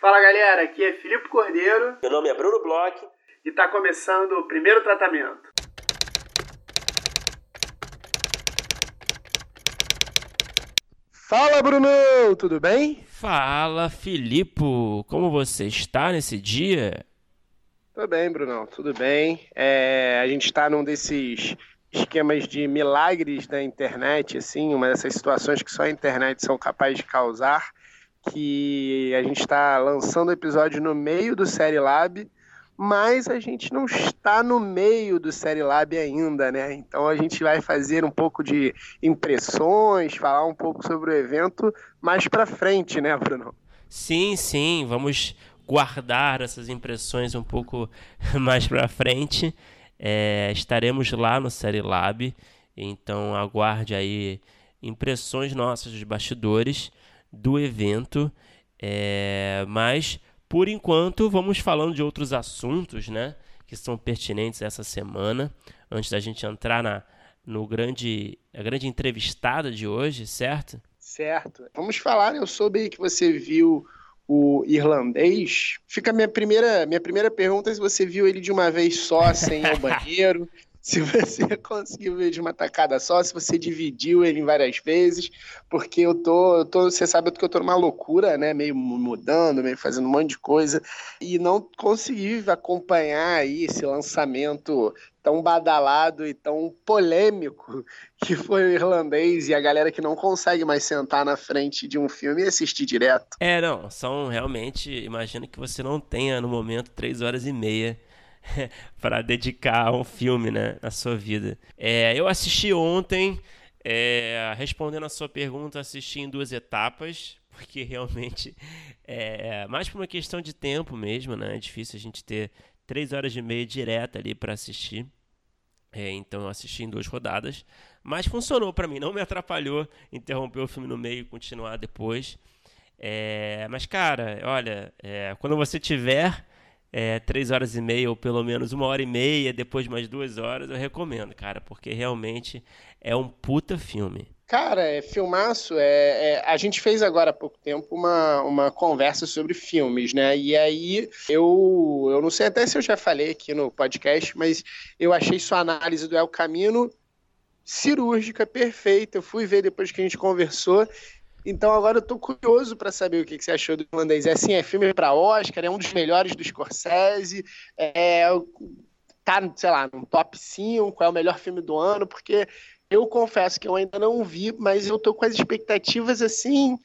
Fala galera, aqui é Filipe Cordeiro. Meu nome é Bruno Bloch. E está começando o primeiro tratamento. Fala Bruno, tudo bem? Fala Filipe, como você está nesse dia? Tudo bem, Brunão, tudo bem. É, a gente está num desses esquemas de milagres da internet, assim, uma dessas situações que só a internet são capazes de causar que a gente está lançando o episódio no meio do Série Lab, mas a gente não está no meio do Série Lab ainda, né? Então a gente vai fazer um pouco de impressões, falar um pouco sobre o evento mais para frente, né, Bruno? Sim, sim, vamos guardar essas impressões um pouco mais para frente. É, estaremos lá no Série Lab, então aguarde aí impressões nossas dos bastidores do evento. É, mas, por enquanto, vamos falando de outros assuntos né, que são pertinentes essa semana, antes da gente entrar na no grande, a grande entrevistada de hoje, certo? Certo. Vamos falar, eu soube que você viu o irlandês. Fica a minha primeira, minha primeira pergunta se você viu ele de uma vez só, sem ir ao banheiro se você conseguiu ver de uma tacada só, se você dividiu ele em várias vezes, porque eu tô, eu tô você sabe que eu tô numa loucura, né, meio mudando, meio fazendo um monte de coisa, e não consegui acompanhar aí esse lançamento tão badalado e tão polêmico que foi o irlandês e a galera que não consegue mais sentar na frente de um filme e assistir direto. É, não, são realmente, imagino que você não tenha no momento três horas e meia para dedicar um filme, né, na sua vida. É, eu assisti ontem, é, respondendo a sua pergunta, assisti em duas etapas, porque realmente é mais por uma questão de tempo mesmo, né? É difícil a gente ter três horas e meia direta ali para assistir. É, então eu assisti em duas rodadas, mas funcionou para mim, não me atrapalhou interromper o filme no meio e continuar depois. É, mas cara, olha, é, quando você tiver é, três horas e meia ou pelo menos uma hora e meia, depois mais duas horas, eu recomendo, cara, porque realmente é um puta filme. Cara, é filmaço. É, é, a gente fez agora há pouco tempo uma, uma conversa sobre filmes, né? E aí eu, eu não sei até se eu já falei aqui no podcast, mas eu achei sua análise do El Camino cirúrgica, perfeita. Eu fui ver depois que a gente conversou então agora eu tô curioso para saber o que, que, você achou do irlandês. É assim, é filme para Oscar, é um dos melhores do Scorsese, é, tá, sei lá, no top 5, é o melhor filme do ano, porque eu confesso que eu ainda não vi, mas eu tô com as expectativas assim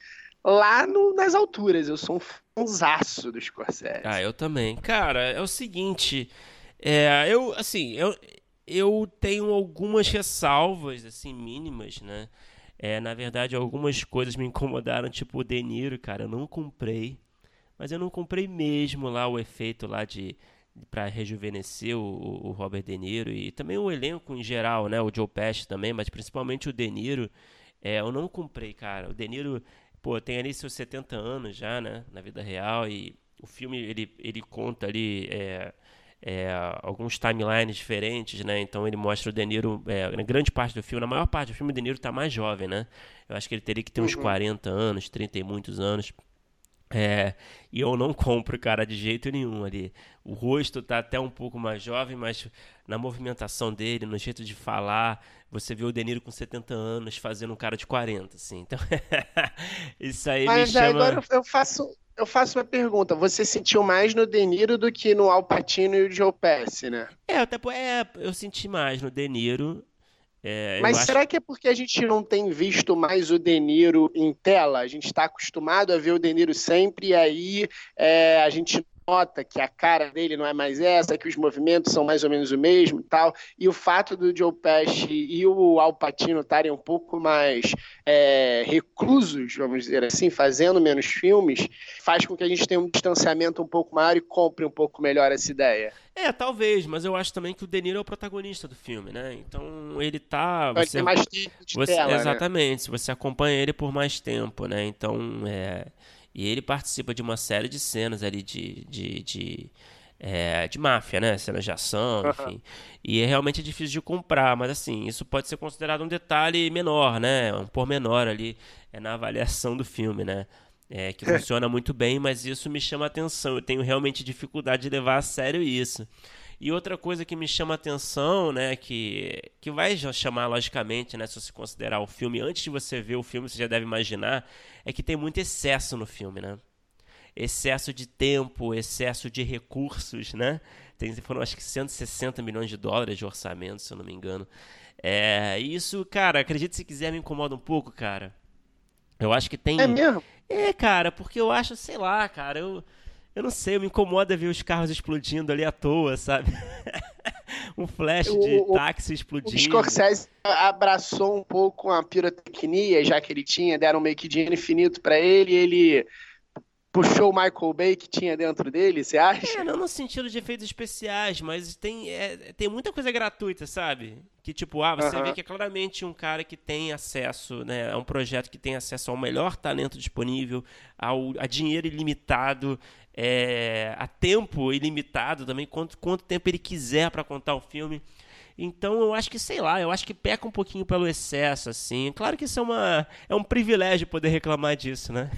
lá no, nas alturas. Eu sou um fãzaço do Scorsese. Ah, eu também. Cara, é o seguinte, é, eu assim, eu, eu tenho algumas ressalvas assim mínimas, né? É, na verdade, algumas coisas me incomodaram, tipo o De Niro, cara, eu não comprei. Mas eu não comprei mesmo lá o efeito lá de para rejuvenescer o, o, Robert De Niro e também o elenco em geral, né? O Joe Pesci também, mas principalmente o De Niro. É, eu não comprei, cara. O De Niro, pô, tem ali seus 70 anos já, né? Na vida real e o filme ele, ele conta ali é, é, alguns timelines diferentes, né? Então ele mostra o De Niro, é, na grande parte do filme, na maior parte do filme, o De Niro está mais jovem, né? Eu acho que ele teria que ter uns uhum. 40 anos, 30 e muitos anos. É, e eu não compro, cara, de jeito nenhum ali. O rosto tá até um pouco mais jovem, mas na movimentação dele, no jeito de falar, você vê o De Niro com 70 anos fazendo um cara de 40, assim. Então, isso aí mas me chama... agora eu faço, eu faço uma pergunta. Você sentiu mais no De Niro do que no Al Pacino e o Joe Pesci, né? É, até é, eu senti mais no De Niro. É, Mas será acho... que é porque a gente não tem visto mais o De Niro em tela? A gente está acostumado a ver o De Niro sempre e aí é, a gente nota que a cara dele não é mais essa, que os movimentos são mais ou menos o mesmo e tal. E o fato do Joe Pesci e o Al Pacino estarem um pouco mais é, reclusos, vamos dizer assim, fazendo menos filmes, faz com que a gente tenha um distanciamento um pouco maior e compre um pouco melhor essa ideia. É, talvez, mas eu acho também que o De Niro é o protagonista do filme, né? Então ele tá. Você, ter mais tempo de você, tela, né? Exatamente, né? você acompanha ele por mais tempo, né? Então é. E ele participa de uma série de cenas ali de, de, de, é, de máfia, né? Cenas de ação, enfim. E é realmente difícil de comprar, mas assim, isso pode ser considerado um detalhe menor, né? Um pormenor ali é, na avaliação do filme, né? É, que funciona muito bem, mas isso me chama atenção. Eu tenho realmente dificuldade de levar a sério isso. E outra coisa que me chama atenção, né, que, que vai chamar logicamente, né, se você considerar o filme, antes de você ver o filme, você já deve imaginar, é que tem muito excesso no filme, né? Excesso de tempo, excesso de recursos, né? Tem, foram acho que 160 milhões de dólares de orçamento, se eu não me engano. É, isso, cara, acredite se quiser, me incomoda um pouco, cara. Eu acho que tem. É mesmo? É, cara, porque eu acho, sei lá, cara, eu. Eu não sei, me incomoda ver os carros explodindo ali à toa, sabe? um flash de o, táxi explodindo. O Scorsese abraçou um pouco a pirotecnia, já que ele tinha, deram meio que dinheiro infinito para ele, ele puxou o Michael Bay que tinha dentro dele, você acha? É, não no sentido de efeitos especiais, mas tem, é, tem muita coisa gratuita, sabe? Que tipo, ah, você uh -huh. vê que é claramente um cara que tem acesso, né? É um projeto que tem acesso ao melhor talento disponível, ao, a dinheiro ilimitado, é, a tempo ilimitado também, quanto, quanto tempo ele quiser para contar o filme. Então eu acho que, sei lá, eu acho que peca um pouquinho pelo excesso, assim. Claro que isso é, uma, é um privilégio poder reclamar disso, né?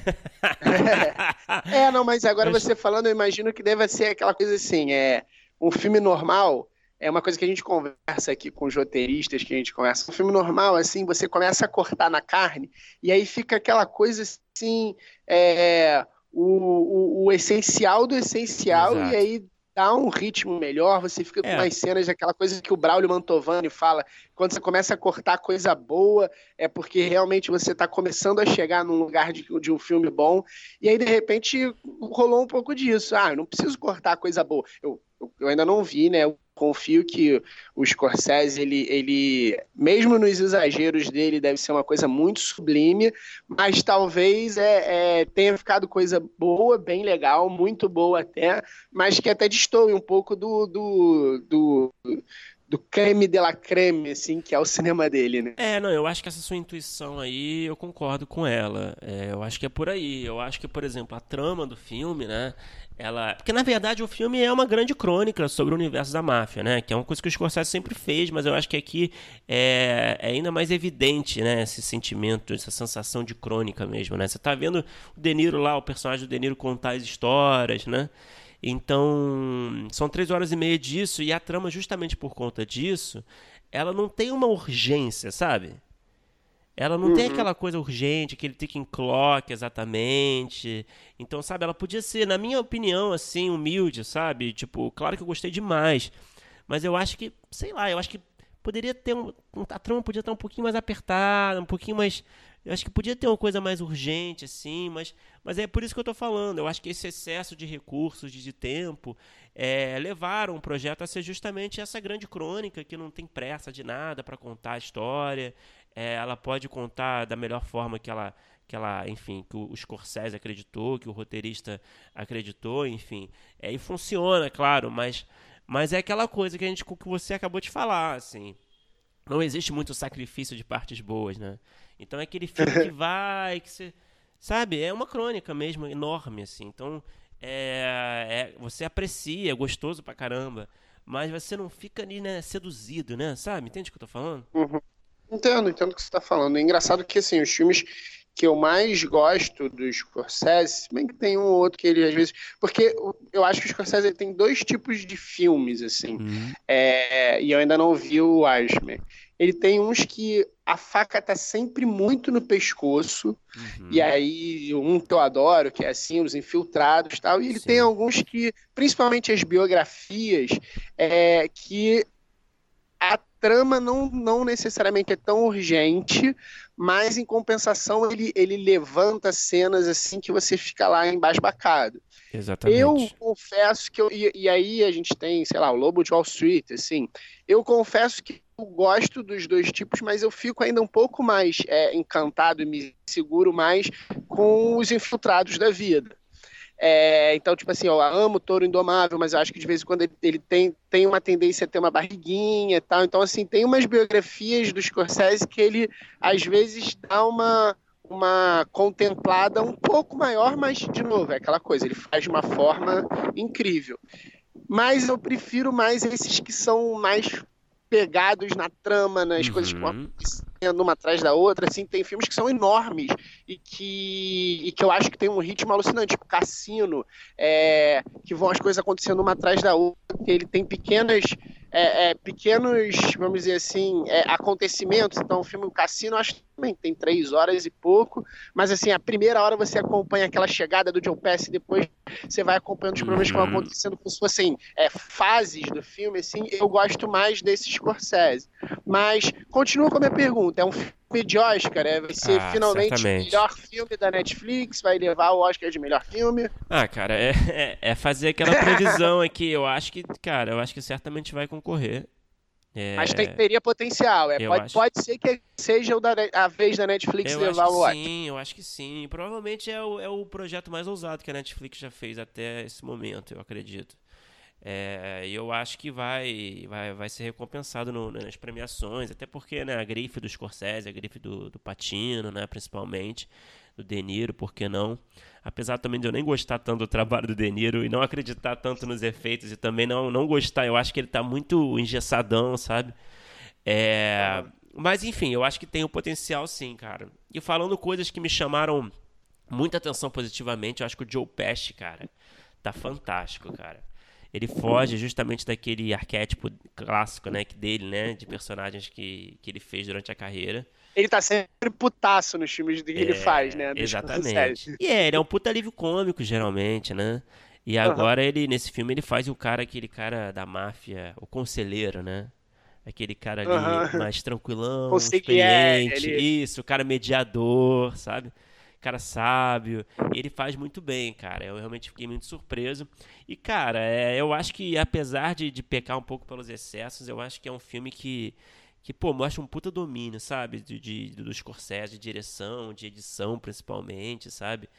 é, não, mas agora você falando, eu imagino que deve ser aquela coisa assim, é um filme normal, é uma coisa que a gente conversa aqui com os roteiristas, que a gente conversa. Um filme normal, assim, você começa a cortar na carne, e aí fica aquela coisa assim, é, o, o, o essencial do essencial, Exato. e aí dá um ritmo melhor, você fica com é. mais cenas daquela coisa que o Braulio Mantovani fala, quando você começa a cortar coisa boa, é porque realmente você está começando a chegar num lugar de, de, um filme bom, e aí de repente rolou um pouco disso, ah, eu não preciso cortar coisa boa, eu, eu ainda não vi, né, confio que o Scorsese, ele, ele, mesmo nos exageros dele, deve ser uma coisa muito sublime, mas talvez é, é, tenha ficado coisa boa, bem legal, muito boa até, mas que até destoe um pouco do, do, do do creme de la creme, assim, que é o cinema dele, né? É, não, eu acho que essa sua intuição aí, eu concordo com ela. É, eu acho que é por aí. Eu acho que, por exemplo, a trama do filme, né? Ela... Porque, na verdade, o filme é uma grande crônica sobre o universo da máfia, né? Que é uma coisa que o Scorsese sempre fez, mas eu acho que aqui é, é ainda mais evidente, né? Esse sentimento, essa sensação de crônica mesmo, né? Você tá vendo o De Niro lá, o personagem do De Niro contar as histórias, né? Então, são três horas e meia disso, e a trama, justamente por conta disso, ela não tem uma urgência, sabe? Ela não uhum. tem aquela coisa urgente, aquele ticking clock exatamente. Então, sabe, ela podia ser, na minha opinião, assim, humilde, sabe? Tipo, claro que eu gostei demais. Mas eu acho que, sei lá, eu acho que poderia ter um. A trama podia estar um pouquinho mais apertada, um pouquinho mais eu acho que podia ter uma coisa mais urgente, assim, mas, mas é por isso que eu estou falando. Eu acho que esse excesso de recursos, de, de tempo, é, levaram o projeto a ser justamente essa grande crônica que não tem pressa de nada para contar a história. É, ela pode contar da melhor forma que ela, que ela, enfim, que o Scorsese acreditou, que o roteirista acreditou, enfim. É, e funciona, claro, mas, mas é aquela coisa que a gente que você acabou de falar, assim. Não existe muito sacrifício de partes boas, né? Então é aquele filme que vai, que você. Sabe? É uma crônica mesmo, enorme, assim. Então, é, é, você aprecia, é gostoso pra caramba. Mas você não fica ali, né, seduzido, né? Sabe? Entende o que eu tô falando? Uhum. Entendo, entendo o que você tá falando. É engraçado que, assim, os filmes que eu mais gosto do Scorsese, se bem que tem um ou outro que ele às vezes. Porque eu acho que o Scorsese tem dois tipos de filmes, assim. Uhum. É, e eu ainda não vi o Ashman ele tem uns que a faca tá sempre muito no pescoço, uhum. e aí um que eu adoro, que é assim, os infiltrados e tal, e ele Sim. tem alguns que, principalmente as biografias, é, que trama não, não necessariamente é tão urgente, mas em compensação ele, ele levanta cenas assim que você fica lá embasbacado. Exatamente. Eu confesso que eu, e, e aí a gente tem, sei lá, o Lobo de Wall Street, assim, eu confesso que eu gosto dos dois tipos, mas eu fico ainda um pouco mais é, encantado e me seguro mais com os infiltrados da vida. É, então, tipo assim, eu amo Touro Indomável, mas eu acho que de vez em quando ele, ele, tem, tem uma tendência a ter uma barriguinha e tal. Então, assim, tem umas biografias do Scorsese que ele, às vezes, dá uma, uma contemplada um pouco maior, mas, de novo, é aquela coisa, ele faz de uma forma incrível. Mas eu prefiro mais esses que são mais pegados na trama, nas uhum. coisas que acompanhando uma atrás da outra, assim, tem filmes que são enormes e que, e que eu acho que tem um ritmo alucinante, tipo Cassino, é, que vão as coisas acontecendo uma atrás da outra, ele tem pequenas é, é, pequenos, vamos dizer assim, é, acontecimentos. Então, o filme Cassino, acho que também tem três horas e pouco, mas assim, a primeira hora você acompanha aquela chegada do Joe Pesci, depois você vai acompanhando os problemas que vão uhum. acontecendo como se fossem é, fases do filme, assim, eu gosto mais desse Scorsese. Mas, continua com a minha pergunta, é um filme de Oscar, é, vai ser ah, finalmente o melhor filme da Netflix, vai levar o Oscar de melhor filme? Ah, cara, é, é, é fazer aquela previsão aqui, eu acho que, cara, eu acho que certamente vai concorrer. É... Mas tem, teria potencial. É, pode, acho... pode ser que seja da, a vez da Netflix eu levar o Oscar. Sim, eu acho que sim. Provavelmente é o, é o projeto mais ousado que a Netflix já fez até esse momento, eu acredito. É, eu acho que vai, vai, vai ser recompensado no, nas premiações, até porque né, a grife do Scorsese, a grife do, do Patino, né, principalmente, do De Niro, por que não? Apesar também de eu nem gostar tanto do trabalho do De Niro e não acreditar tanto nos efeitos e também não, não gostar, eu acho que ele está muito engessadão, sabe? É, mas enfim, eu acho que tem o potencial sim, cara. E falando coisas que me chamaram muita atenção positivamente, eu acho que o Joe Pesci, cara, tá fantástico, cara ele foge justamente daquele arquétipo clássico, né, dele, né, de personagens que, que ele fez durante a carreira. Ele tá sempre putaço nos filmes que é, ele faz, né? Exatamente. E é, ele é um puta alívio cômico, geralmente, né? E agora uhum. ele, nesse filme, ele faz o cara, aquele cara da máfia, o conselheiro, né? Aquele cara ali uhum. mais tranquilão, experiente. Ele... Isso, o cara mediador, sabe? Cara sábio. Ele faz muito bem, cara. Eu realmente fiquei muito surpreso. E, cara, é, eu acho que apesar de, de pecar um pouco pelos excessos, eu acho que é um filme que que, pô, mostra um puta domínio, sabe? De, de, do Scorsese, de direção, de edição, principalmente, sabe?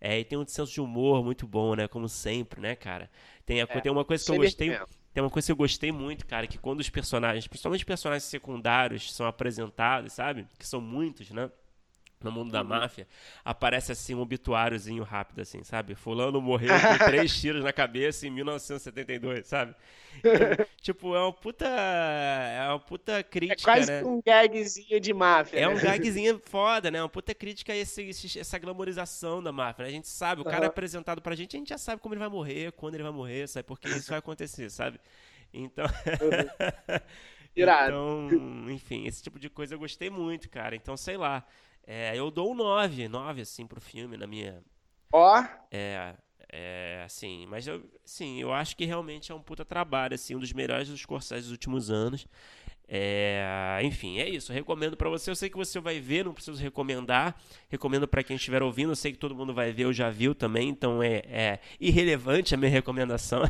É, e tem um senso de humor muito bom, né? Como sempre, né, cara? Tem, a, é, tem uma coisa que eu gostei. Tem uma coisa que eu gostei muito, cara, que quando os personagens, principalmente os personagens secundários, são apresentados, sabe? Que são muitos, né? No mundo da uhum. máfia, aparece assim um obituáriozinho rápido, assim, sabe? Fulano morreu com três tiros na cabeça em 1972, sabe? Então, tipo, é uma puta. É uma puta crítica. É quase né? um gagzinho de máfia. É né? um gagzinho foda, né? Uma puta crítica a esse, essa glamorização da máfia. Né? A gente sabe, o cara é apresentado pra gente, a gente já sabe como ele vai morrer, quando ele vai morrer, sabe? Porque isso vai acontecer, sabe? Então. Uhum. então, enfim, esse tipo de coisa eu gostei muito, cara. Então, sei lá. É, eu dou um 9, 9 assim pro filme na minha. Ó. Oh. É, é, assim, mas eu, sim, eu acho que realmente é um puta trabalho, assim, um dos melhores dos Corsais dos últimos anos. É, enfim, é isso. Recomendo para você. Eu sei que você vai ver, não preciso recomendar. Recomendo para quem estiver ouvindo. Eu sei que todo mundo vai ver, eu já viu também, então é, é irrelevante a minha recomendação.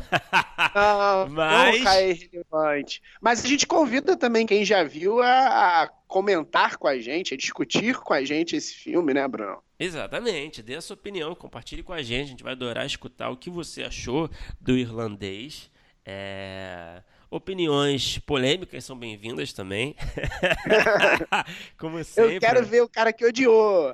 Não, Mas... Não é irrelevante. Mas a gente convida também quem já viu a, a comentar com a gente, a discutir com a gente esse filme, né, Bruno? Exatamente. Dê a sua opinião, compartilhe com a gente. A gente vai adorar escutar o que você achou do irlandês. É Opiniões polêmicas são bem-vindas também. Como sempre. Eu quero ver o cara que odiou.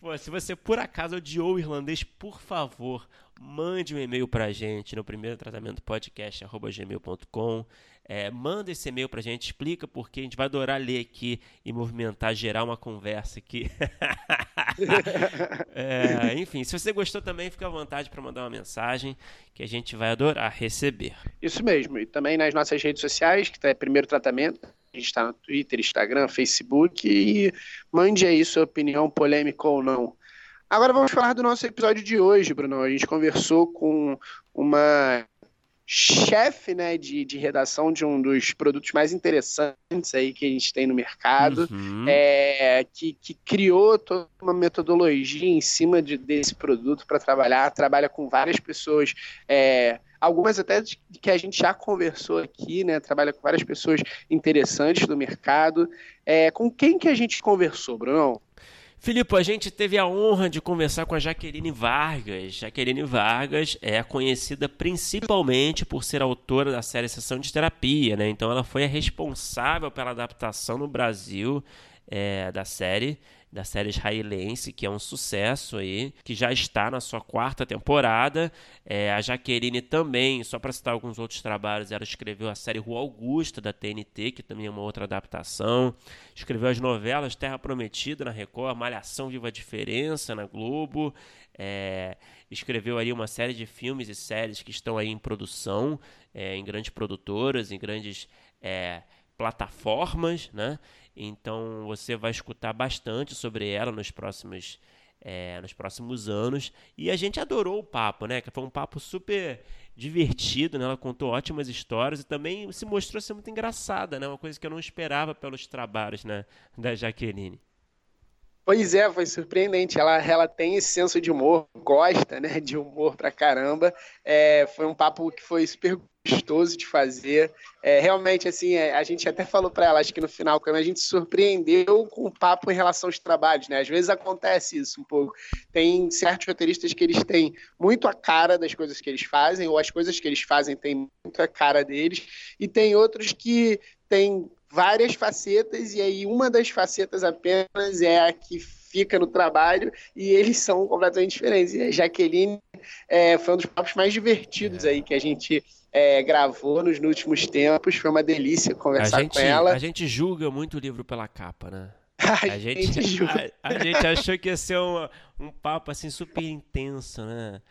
Pô, se você por acaso odiou o irlandês, por favor, mande um e-mail pra gente no primeiro tratamento podcast@gmail.com. É, manda esse e-mail pra gente, explica porque a gente vai adorar ler aqui e movimentar, gerar uma conversa aqui. é, enfim, se você gostou também, fica à vontade para mandar uma mensagem que a gente vai adorar receber. Isso mesmo, e também nas nossas redes sociais, que é Primeiro Tratamento, a gente está no Twitter, Instagram, Facebook, e mande aí sua opinião polêmica ou não. Agora vamos falar do nosso episódio de hoje, Bruno. A gente conversou com uma chefe né, de, de redação de um dos produtos mais interessantes aí que a gente tem no mercado, uhum. é, que, que criou toda uma metodologia em cima de, desse produto para trabalhar, trabalha com várias pessoas, é, algumas até que a gente já conversou aqui, né, trabalha com várias pessoas interessantes do mercado. É, com quem que a gente conversou, Bruno? Filipe, a gente teve a honra de conversar com a Jaqueline Vargas. Jaqueline Vargas é conhecida principalmente por ser autora da série Sessão de Terapia, né? Então ela foi a responsável pela adaptação no Brasil é, da série. Da série israelense, que é um sucesso aí, que já está na sua quarta temporada. É, a Jaqueline também, só para citar alguns outros trabalhos, ela escreveu a série Rua Augusta da TNT, que também é uma outra adaptação. Escreveu as novelas Terra Prometida na Record, Malhação Viva a Diferença na Globo. É, escreveu ali uma série de filmes e séries que estão aí em produção, é, em grandes produtoras, em grandes é, plataformas, né? Então você vai escutar bastante sobre ela nos próximos é, nos próximos anos. E a gente adorou o papo, né? Que foi um papo super divertido, né? Ela contou ótimas histórias e também se mostrou ser muito engraçada, né? Uma coisa que eu não esperava pelos trabalhos, né? Da Jaqueline. Pois é, foi surpreendente. Ela, ela tem esse senso de humor, gosta né, de humor pra caramba. É, foi um papo que foi super gostoso de fazer. É, realmente, assim, é, a gente até falou para ela, acho que no final, quando a gente surpreendeu com o papo em relação aos trabalhos, né? Às vezes acontece isso um pouco. Tem certos roteiristas que eles têm muito a cara das coisas que eles fazem, ou as coisas que eles fazem têm muito a cara deles, e tem outros que têm várias facetas, e aí uma das facetas apenas é a que fica no trabalho e eles são completamente diferentes. E a Jaqueline é, foi um dos papos mais divertidos é. aí que a gente é, gravou nos últimos tempos. Foi uma delícia conversar gente, com ela. A gente julga muito o livro pela capa, né? A, a gente, gente a, a, gente achou que ia ser um, um papo assim super intenso, né?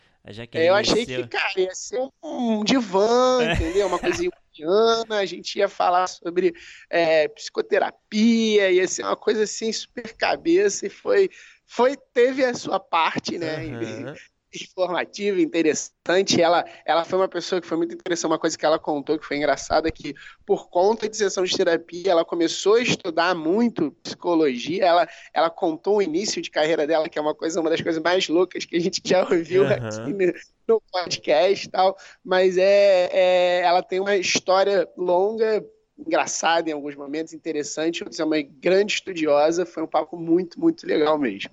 É, eu achei ser... que, cara, ia ser um divã, é. entendeu? Uma coisinha a gente ia falar sobre é, psicoterapia, ia ser uma coisa assim super cabeça e foi, foi teve a sua parte, né? Uhum. Informativa, interessante. Ela, ela foi uma pessoa que foi muito interessante. Uma coisa que ela contou que foi engraçada que por conta de sessão de terapia, ela começou a estudar muito psicologia. Ela, ela contou o início de carreira dela, que é uma coisa, uma das coisas mais loucas que a gente já ouviu uhum. aqui no podcast e tal, mas é, é, ela tem uma história longa, engraçada em alguns momentos, interessante, é uma grande estudiosa, foi um papo muito, muito legal mesmo.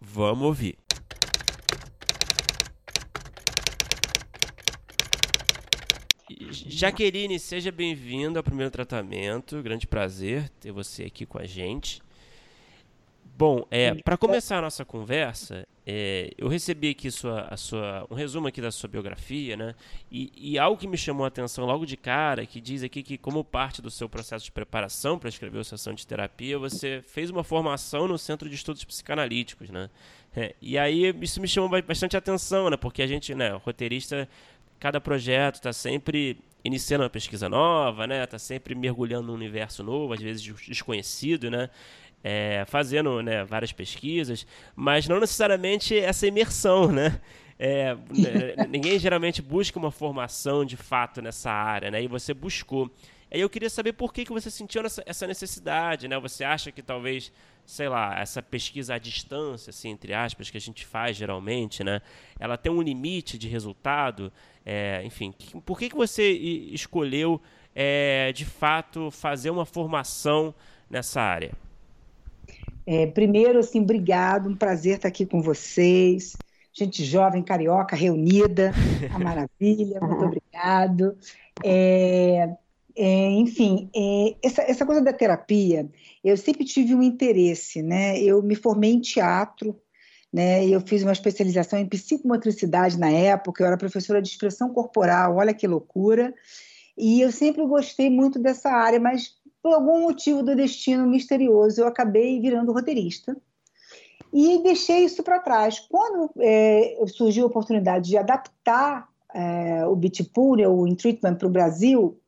Vamos ouvir. Jaqueline, seja bem-vindo ao primeiro tratamento. Grande prazer ter você aqui com a gente. Bom, é, para começar a nossa conversa, é, eu recebi aqui sua, a sua, um resumo aqui da sua biografia, né? E, e, algo que me chamou a atenção logo de cara, que diz aqui que como parte do seu processo de preparação para escrever a sessão de terapia, você fez uma formação no Centro de Estudos Psicanalíticos, né? É, e aí isso me chamou bastante atenção, né? Porque a gente, né, roteirista, cada projeto está sempre iniciando uma pesquisa nova, né? Tá sempre mergulhando num universo novo, às vezes desconhecido, né? é, fazendo né, várias pesquisas, mas não necessariamente essa imersão, né? É, né, ninguém geralmente busca uma formação de fato nessa área, né? E você buscou. Aí eu queria saber por que, que você sentiu essa, essa necessidade, né? Você acha que talvez, sei lá, essa pesquisa à distância, assim, entre aspas, que a gente faz geralmente, né? Ela tem um limite de resultado, é, enfim. Por que, que você escolheu, é, de fato, fazer uma formação nessa área? É, primeiro, assim, obrigado, um prazer estar aqui com vocês. Gente jovem, carioca, reunida, a maravilha, muito obrigado. É, é, enfim, é, essa, essa coisa da terapia, eu sempre tive um interesse, né? Eu me formei em teatro, né? Eu fiz uma especialização em psicomotricidade na época, eu era professora de expressão corporal, olha que loucura. E eu sempre gostei muito dessa área, mas por algum motivo do destino misterioso, eu acabei virando roteirista e deixei isso para trás. Quando é, surgiu a oportunidade de adaptar é, o Bitpool, né, o In Treatment, para o Brasil,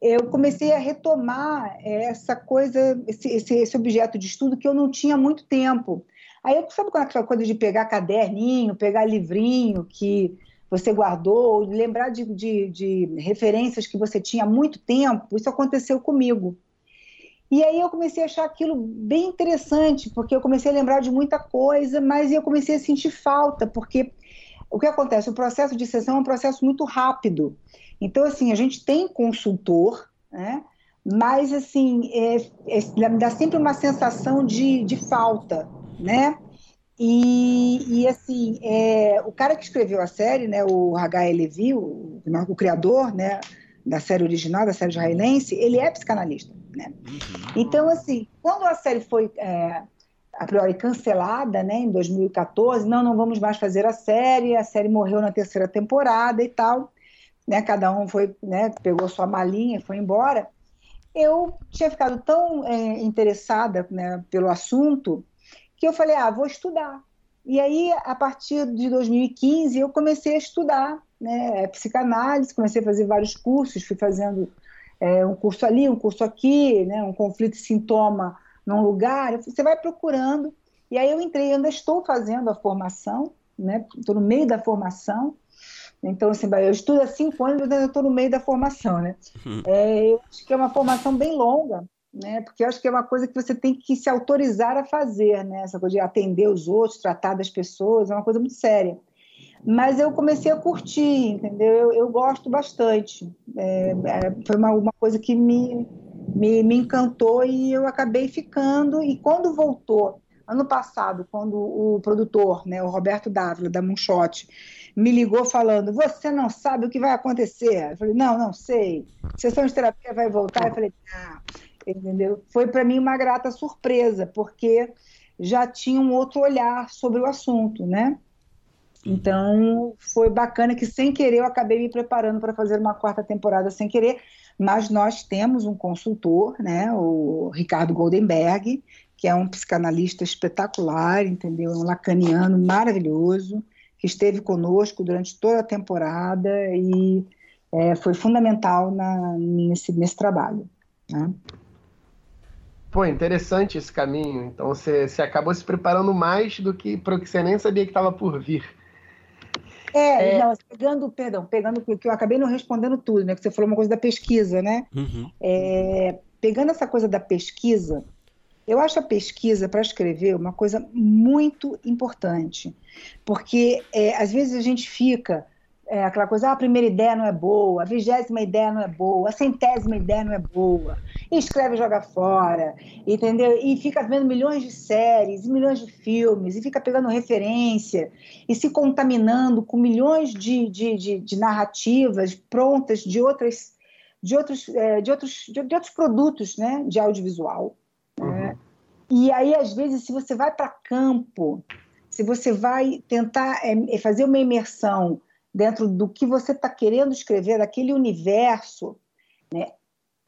eu comecei a retomar essa coisa, esse, esse, esse, objeto de estudo que eu não tinha muito tempo. Aí, sabe aquela coisa de pegar caderninho, pegar livrinho que você guardou, lembrar de, de, de referências que você tinha há muito tempo? Isso aconteceu comigo. E aí eu comecei a achar aquilo bem interessante, porque eu comecei a lembrar de muita coisa, mas eu comecei a sentir falta, porque o que acontece? O processo de sessão é um processo muito rápido. Então, assim, a gente tem consultor, né? mas, assim, é, é, dá sempre uma sensação de, de falta, né? E, e assim, é, o cara que escreveu a série, né, o H.L. Levi, o, o criador, né, da série original, da série israelense, ele é psicanalista. Né? Uhum. Então, assim, quando a série foi é, a priori cancelada, né, em 2014. Não, não vamos mais fazer a série. A série morreu na terceira temporada e tal. Né, cada um foi, né, pegou sua malinha e foi embora. Eu tinha ficado tão é, interessada né, pelo assunto que eu falei, ah, vou estudar. E aí, a partir de 2015, eu comecei a estudar né, psicanálise, comecei a fazer vários cursos, fui fazendo é, um curso ali, um curso aqui, né, um conflito sintoma num lugar, você vai procurando. E aí eu entrei, ainda estou fazendo a formação, né, estou no meio da formação. Então, assim, eu estudo há cinco anos, mas eu estou no meio da formação, né? Uhum. É, eu acho que é uma formação bem longa, né? Porque eu acho que é uma coisa que você tem que se autorizar a fazer, né? Essa coisa de atender os outros, tratar das pessoas, é uma coisa muito séria. Mas eu comecei a curtir, entendeu? Eu, eu gosto bastante. É, é, foi uma, uma coisa que me, me, me encantou e eu acabei ficando. E quando voltou, ano passado, quando o produtor, né, o Roberto Dávila, da Moonshot, me ligou falando: Você não sabe o que vai acontecer? Eu falei: Não, não sei. Sessão de terapia vai voltar? Eu falei: Ah, entendeu? Foi para mim uma grata surpresa, porque já tinha um outro olhar sobre o assunto, né? Então foi bacana que sem querer eu acabei me preparando para fazer uma quarta temporada sem querer, mas nós temos um consultor, né, o Ricardo Goldenberg, que é um psicanalista espetacular, entendeu? Um lacaniano maravilhoso, que esteve conosco durante toda a temporada e é, foi fundamental na, nesse, nesse trabalho. Né? Pô, interessante esse caminho. Então você, você acabou se preparando mais do que para o que você nem sabia que estava por vir. É, é... Não, pegando, perdão, pegando que eu acabei não respondendo tudo, né? Que você falou uma coisa da pesquisa, né? Uhum. É, pegando essa coisa da pesquisa, eu acho a pesquisa para escrever uma coisa muito importante, porque é, às vezes a gente fica é, aquela coisa, ah, a primeira ideia não é boa, a vigésima ideia não é boa, a centésima ideia não é boa, e escreve e joga fora, entendeu? E fica vendo milhões de séries, milhões de filmes, e fica pegando referência, e se contaminando com milhões de, de, de, de narrativas prontas de outras de outros, é, de outros, de, outros produtos né, de audiovisual. Né? Uhum. Né? E aí, às vezes, se você vai para campo, se você vai tentar é, fazer uma imersão dentro do que você está querendo escrever, daquele universo, né?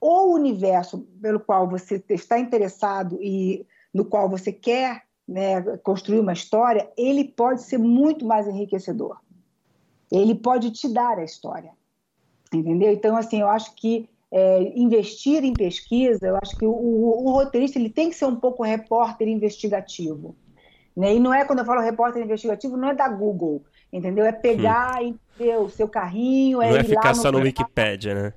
ou universo pelo qual você está interessado e no qual você quer né, construir uma história, ele pode ser muito mais enriquecedor. Ele pode te dar a história, entendeu? Então, assim, eu acho que é, investir em pesquisa, eu acho que o, o, o, roteirista ele tem que ser um pouco repórter investigativo. Né? E não é, quando eu falo repórter investigativo, não é da Google, entendeu? É pegar hum. e ter o seu carrinho. É não é, ficar só no Wikipedia, né?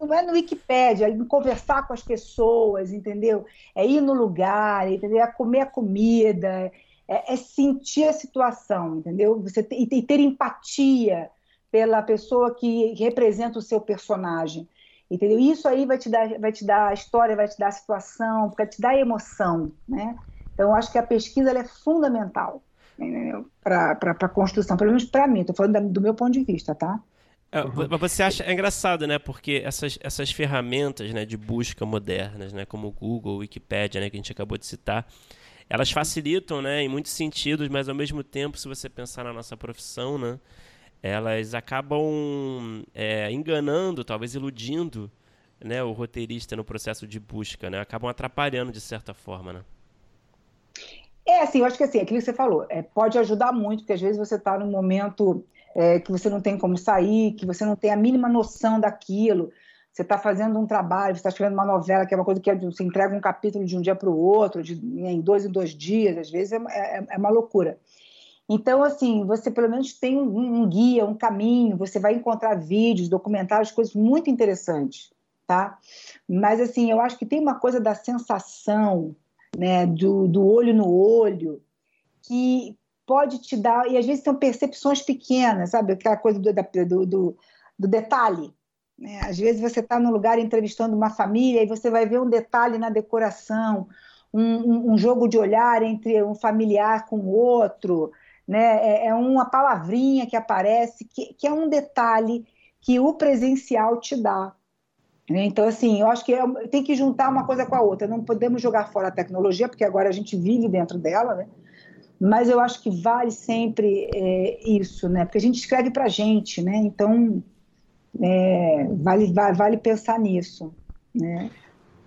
Não é no Wikipedia, é conversar com as pessoas, entendeu? É ir no lugar, entendeu? É comer a comida, é, é sentir a situação, entendeu? Você ter, e ter empatia pela pessoa que representa o seu personagem. Entendeu? Isso aí vai te dar, vai te dar a história, vai te dar a situação, vai te dar a emoção, né? Então, eu acho que a pesquisa é fundamental para a construção, pelo menos para mim, estou falando do meu ponto de vista, tá? É, mas você acha é engraçado, né? Porque essas, essas ferramentas né, de busca modernas, né, como o Google, Wikipedia, né, que a gente acabou de citar, elas facilitam, né, em muitos sentidos, mas ao mesmo tempo, se você pensar na nossa profissão, né, elas acabam é, enganando, talvez iludindo, né, o roteirista no processo de busca, né, acabam atrapalhando de certa forma, né? É, assim, eu acho que assim, aquilo que você falou, é, pode ajudar muito, porque às vezes você está num momento é, que você não tem como sair, que você não tem a mínima noção daquilo. Você está fazendo um trabalho, você está escrevendo uma novela, que é uma coisa que é você entrega um capítulo de um dia para o outro, de, em dois em dois dias, às vezes é, é, é uma loucura. Então, assim, você pelo menos tem um, um, guia, um caminho, você vai encontrar vídeos, documentários, coisas muito interessantes, tá? Mas, assim, eu acho que tem uma coisa da sensação, né, do, do olho no olho, que pode te dar, e às vezes são percepções pequenas, sabe? Aquela coisa do, do, do, do detalhe. Né? Às vezes você está num lugar entrevistando uma família e você vai ver um detalhe na decoração, um, um, um jogo de olhar entre um familiar com o outro, né? É, é, uma palavrinha que aparece, que, que é um detalhe que o presencial te dá. Então, assim, eu acho que é, tem que juntar uma coisa com a outra. Não podemos jogar fora a tecnologia, porque agora a gente vive dentro dela, né? Mas eu acho que vale sempre é, isso, né? Porque a gente escreve para a gente, né? Então, é, vale, vale, vale pensar nisso, né?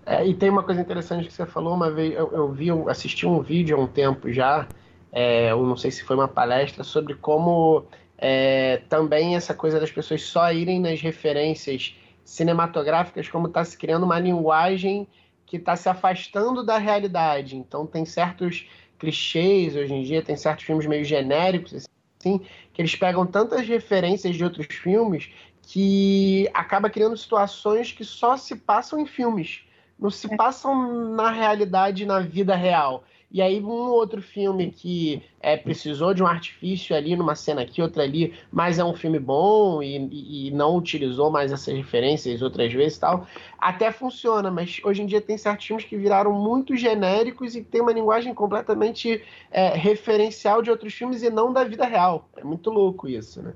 É, e tem uma coisa interessante que você falou uma vez, eu, eu vi, eu assisti um vídeo há um tempo já, é, eu não sei se foi uma palestra, sobre como é, também essa coisa das pessoas só irem nas referências cinematográficas, como está se criando uma linguagem que está se afastando da realidade. Então tem certos clichês hoje em dia, tem certos filmes meio genéricos, assim, que eles pegam tantas referências de outros filmes que acaba criando situações que só se passam em filmes não se é. passam na realidade, na vida real. E aí um outro filme que é, precisou de um artifício ali, numa cena aqui, outra ali, mas é um filme bom e, e não utilizou mais essas referências outras vezes e tal, até funciona, mas hoje em dia tem certos filmes que viraram muito genéricos e tem uma linguagem completamente é, referencial de outros filmes e não da vida real. É muito louco isso, né?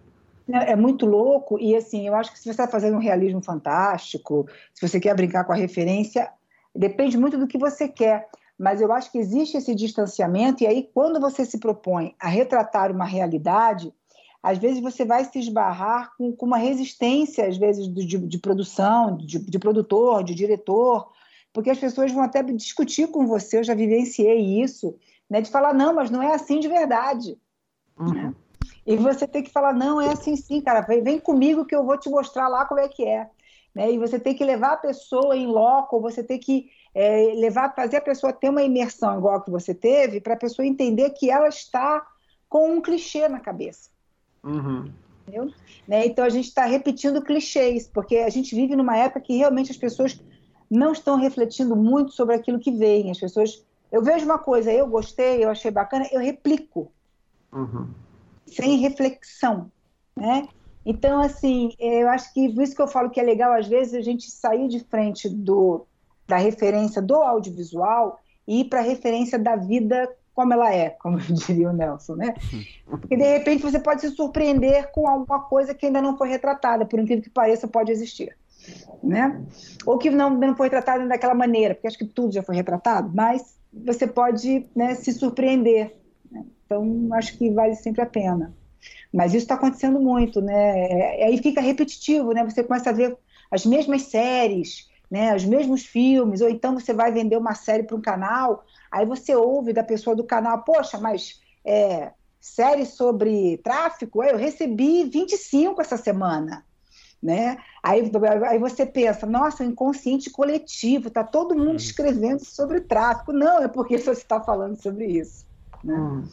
É muito louco, e assim, eu acho que se você está fazendo um realismo fantástico, se você quer brincar com a referência, depende muito do que você quer. Mas eu acho que existe esse distanciamento, e aí, quando você se propõe a retratar uma realidade, às vezes você vai se esbarrar com, com uma resistência, às vezes, de, de produção, de, de, produtor, de diretor, porque as pessoas vão até discutir com você, eu já vivenciei isso, né, de falar, não, mas não é assim de verdade. Uhum. Né? E você tem que falar, não, é assim sim, cara, vem, vem comigo que eu vou te mostrar lá como é que é. Né? E você tem que levar a pessoa em loco, você tem que é, levar, fazer a pessoa ter uma imersão igual a que você teve, para a pessoa entender que ela está com um clichê na cabeça. Uhum. Né? Então a gente está repetindo clichês, porque a gente vive numa época que realmente as pessoas não estão refletindo muito sobre aquilo que vem. As pessoas. Eu vejo uma coisa, eu gostei, eu achei bacana, eu replico. Uhum sem reflexão, né? Então, assim, eu acho que por isso que eu falo que é legal, às vezes, a gente sair de frente do, da referência do audiovisual e para a referência da vida como ela é, como diria o Nelson, né? Porque, de repente, você pode se surpreender com alguma coisa que ainda não foi retratada, por incrível que pareça, pode existir, né? Ou que não, não foi tratada daquela maneira, porque acho que tudo já foi retratado, mas você pode né, se surpreender então, acho que vale sempre a pena. Mas isso está acontecendo muito, né? É, aí fica repetitivo, né? Você começa a ver as mesmas séries, né? Os mesmos filmes, ou então você vai vender uma série para um canal, aí você ouve da pessoa do canal, poxa, mas é, série sobre tráfico, eu recebi 25 essa semana. Né? Aí, aí você pensa, nossa, inconsciente coletivo, tá todo mundo escrevendo sobre tráfico. Não, é porque você está falando sobre isso. Né? Hum.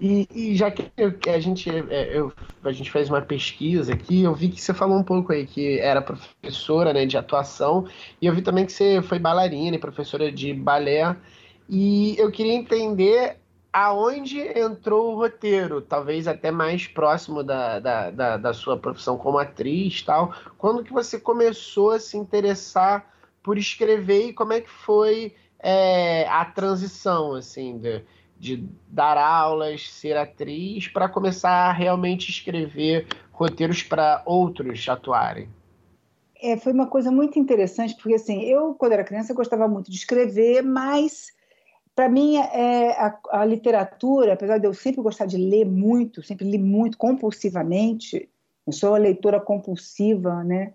E, e, já que a gente, é, eu, a gente fez uma pesquisa aqui, eu vi que você falou um pouco aí que era professora né, de atuação, e eu vi também que você foi bailarina e professora de balé, e eu queria entender aonde entrou o roteiro, talvez até mais próximo da, da, da, da sua profissão como atriz tal. Quando que você começou a se interessar por escrever e como é que foi é, a transição, assim, de de dar aulas, ser atriz, para começar a realmente escrever roteiros para outros atuarem? É, foi uma coisa muito interessante, porque assim, eu, quando era criança, gostava muito de escrever, mas para mim é, a, a, literatura, apesar de eu sempre gostar de ler muito, sempre li muito compulsivamente, eu sou leitora compulsiva, né?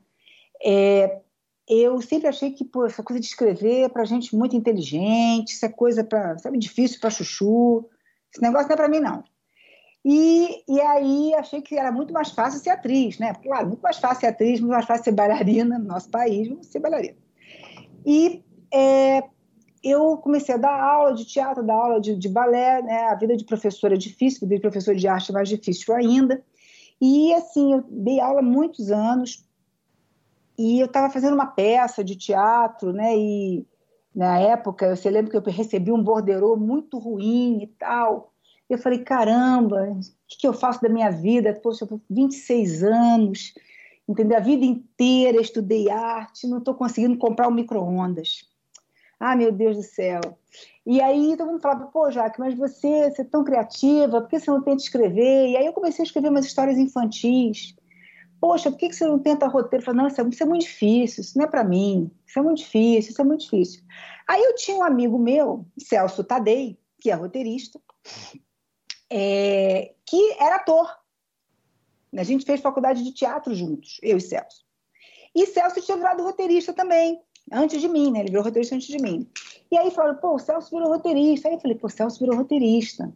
É, eu sempre achei que pô, essa coisa de escrever é para gente muito inteligente, isso é coisa para, sabe, difícil para chuchu. Esse negócio não é para mim, não. E, e aí achei que era muito mais fácil ser atriz, né? Claro, muito mais fácil ser atriz, muito mais fácil ser bailarina no nosso país, ser bailarina. E é, eu comecei a dar aula de teatro, dar aula de, de balé, né? A vida de professora é difícil, a vida de professor de arte é mais difícil ainda. E assim, eu dei aula muitos anos, e eu estava fazendo uma peça de teatro, né? E na época, eu lembro que eu recebi um borderô muito ruim e tal. Eu falei, caramba, o que, que eu faço da minha vida? Poxa, eu 26 anos, entendeu? A vida inteira estudei arte, não estou conseguindo comprar um micro-ondas. Ah, meu Deus do céu. E aí todo mundo falava, pô, Jaque, mas você, você é tão criativa, por que você não tenta escrever? E aí eu comecei a escrever umas histórias infantis Poxa, por que você não tenta roteiro? Eu não, isso é muito difícil, isso não é para mim, isso é muito difícil, isso é muito difícil. Aí eu tinha um amigo meu, Celso Tadei, que é roteirista, é, que era ator. A gente fez faculdade de teatro juntos, eu e Celso. E Celso tinha virado roteirista também, antes de mim, né? Ele virou roteirista antes de mim. E aí falaram, pô, o Celso virou roteirista. Aí eu falei, pô, o Celso virou roteirista.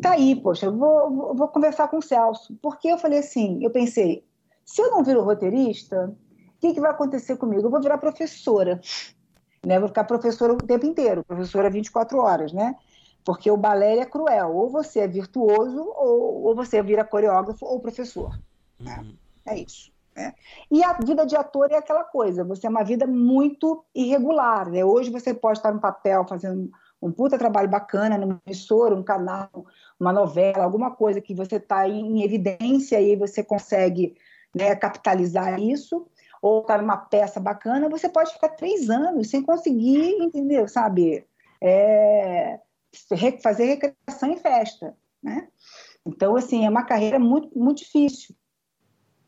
Tá aí, poxa, eu vou, vou, vou conversar com o Celso. Porque eu falei assim, eu pensei, se eu não viro roteirista, o que, que vai acontecer comigo? Eu vou virar professora. Né? Vou ficar professora o tempo inteiro, professora 24 horas, né? Porque o balé é cruel. Ou você é virtuoso, ou, ou você vira coreógrafo ou professor. Né? Uhum. É isso. Né? E a vida de ator é aquela coisa, você é uma vida muito irregular. Né? Hoje você pode estar no papel fazendo um puta trabalho bacana numa emissora, um canal, uma novela, alguma coisa que você está em evidência e você consegue né, capitalizar isso, ou está numa peça bacana, você pode ficar três anos sem conseguir, entendeu? Sabe? É, fazer recreação em festa, né? Então, assim, é uma carreira muito, muito difícil.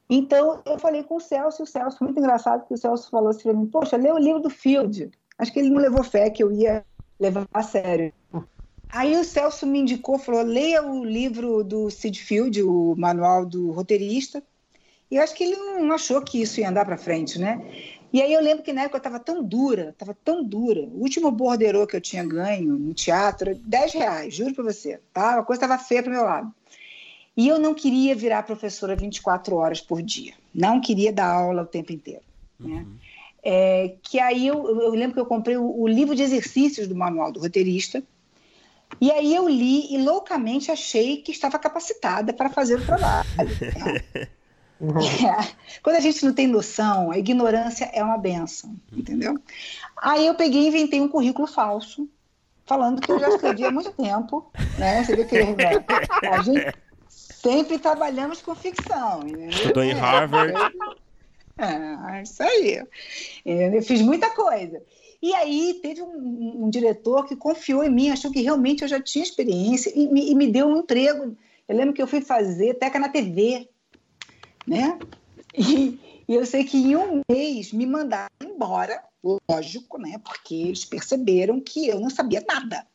Então, eu falei com o Celso, e o Celso, muito engraçado, que o Celso falou assim para mim, poxa, lê o livro do Field. Acho que ele não levou fé que eu ia levar a sério. Aí o Celso me indicou, falou, leia o livro do Sid Field, o manual do roteirista. E eu acho que ele não achou que isso ia andar para frente, né? E aí eu lembro que na época eu estava tão dura, estava tão dura. O último borderô que eu tinha ganho no teatro, 10 reais, juro para você. Tá? A coisa estava feia para meu lado. E eu não queria virar professora 24 horas por dia. Não queria dar aula o tempo inteiro. Né? Uhum. É, que aí eu, eu, lembro que eu comprei o, o, livro de exercícios do manual do roteirista. E aí eu li e loucamente achei que estava capacitada para fazer o trabalho. Né? É. Quando a gente não tem noção, a ignorância é uma benção, entendeu? Aí eu peguei e inventei um currículo falso, falando que eu já escrevi há muito tempo, né? Você vê que a gente sempre trabalhamos com ficção. Estudou em Harvard. É, isso aí. Eu fiz muita coisa. E aí teve um, um, diretor que confiou em mim, achou que realmente eu já tinha experiência e me, e me deu um emprego. Eu lembro que eu fui fazer Teca na TV né? E, e eu sei que em um mês me mandaram embora, lógico, né? Porque eles perceberam que eu não sabia nada.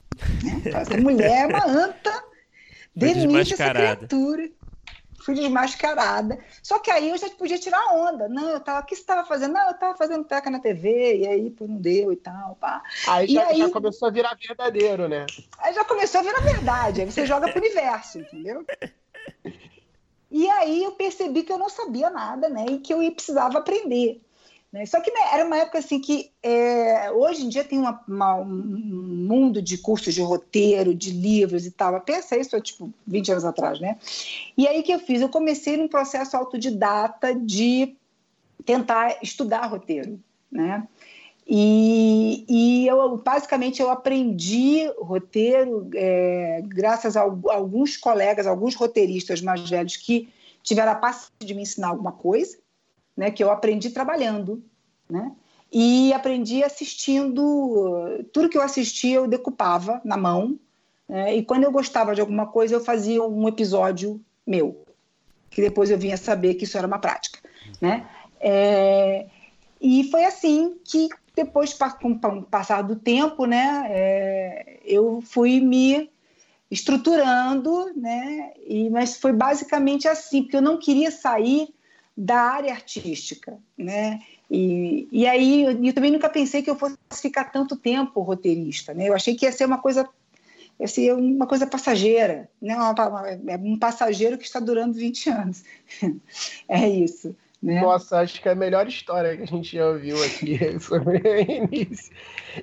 Né? Então, essa mulher é uma anta, demite essa criatura. Fui desmascarada. Só que aí eu já podia tirar onda. Não, eu tava. O que você estava fazendo? Não, eu estava fazendo teca na TV, e aí pô, não deu e tal. Pá. Aí, já, aí já começou a virar verdadeiro, né? Aí já começou a virar verdade. Aí você joga pro universo, entendeu? E aí eu percebi que eu não sabia nada, né? E que eu precisava aprender. Né? Só que né, era uma época assim que é, hoje em dia tem uma, uma, um mundo de cursos de roteiro, de livros e tal. Pensa isso, tipo, 20 anos atrás, né? E aí que eu fiz? Eu comecei num processo autodidata de tentar estudar roteiro, né? E, e eu basicamente eu aprendi roteiro é, graças a, a, alguns colegas, alguns roteiristas mais velhos que tiveram a paciência de me ensinar alguma coisa, né, que eu aprendi trabalhando, né? E aprendi assistindo tudo que eu assistia eu decupava na mão, né, e quando eu gostava de alguma coisa eu fazia um episódio meu, que depois eu vinha saber que isso era uma prática, né? É, e foi assim que depois, com o passar do tempo, né, é, eu fui me estruturando, né, e, mas foi basicamente assim, porque eu não queria sair da área artística, né, e, e aí eu, também nunca pensei que eu fosse ficar tanto tempo roteirista, né, eu achei que ia ser uma coisa ia ser uma coisa passageira, né? É um passageiro que está durando 20 anos. é isso. Né? Nossa, acho que é a melhor história que a gente já ouviu aqui sobre o.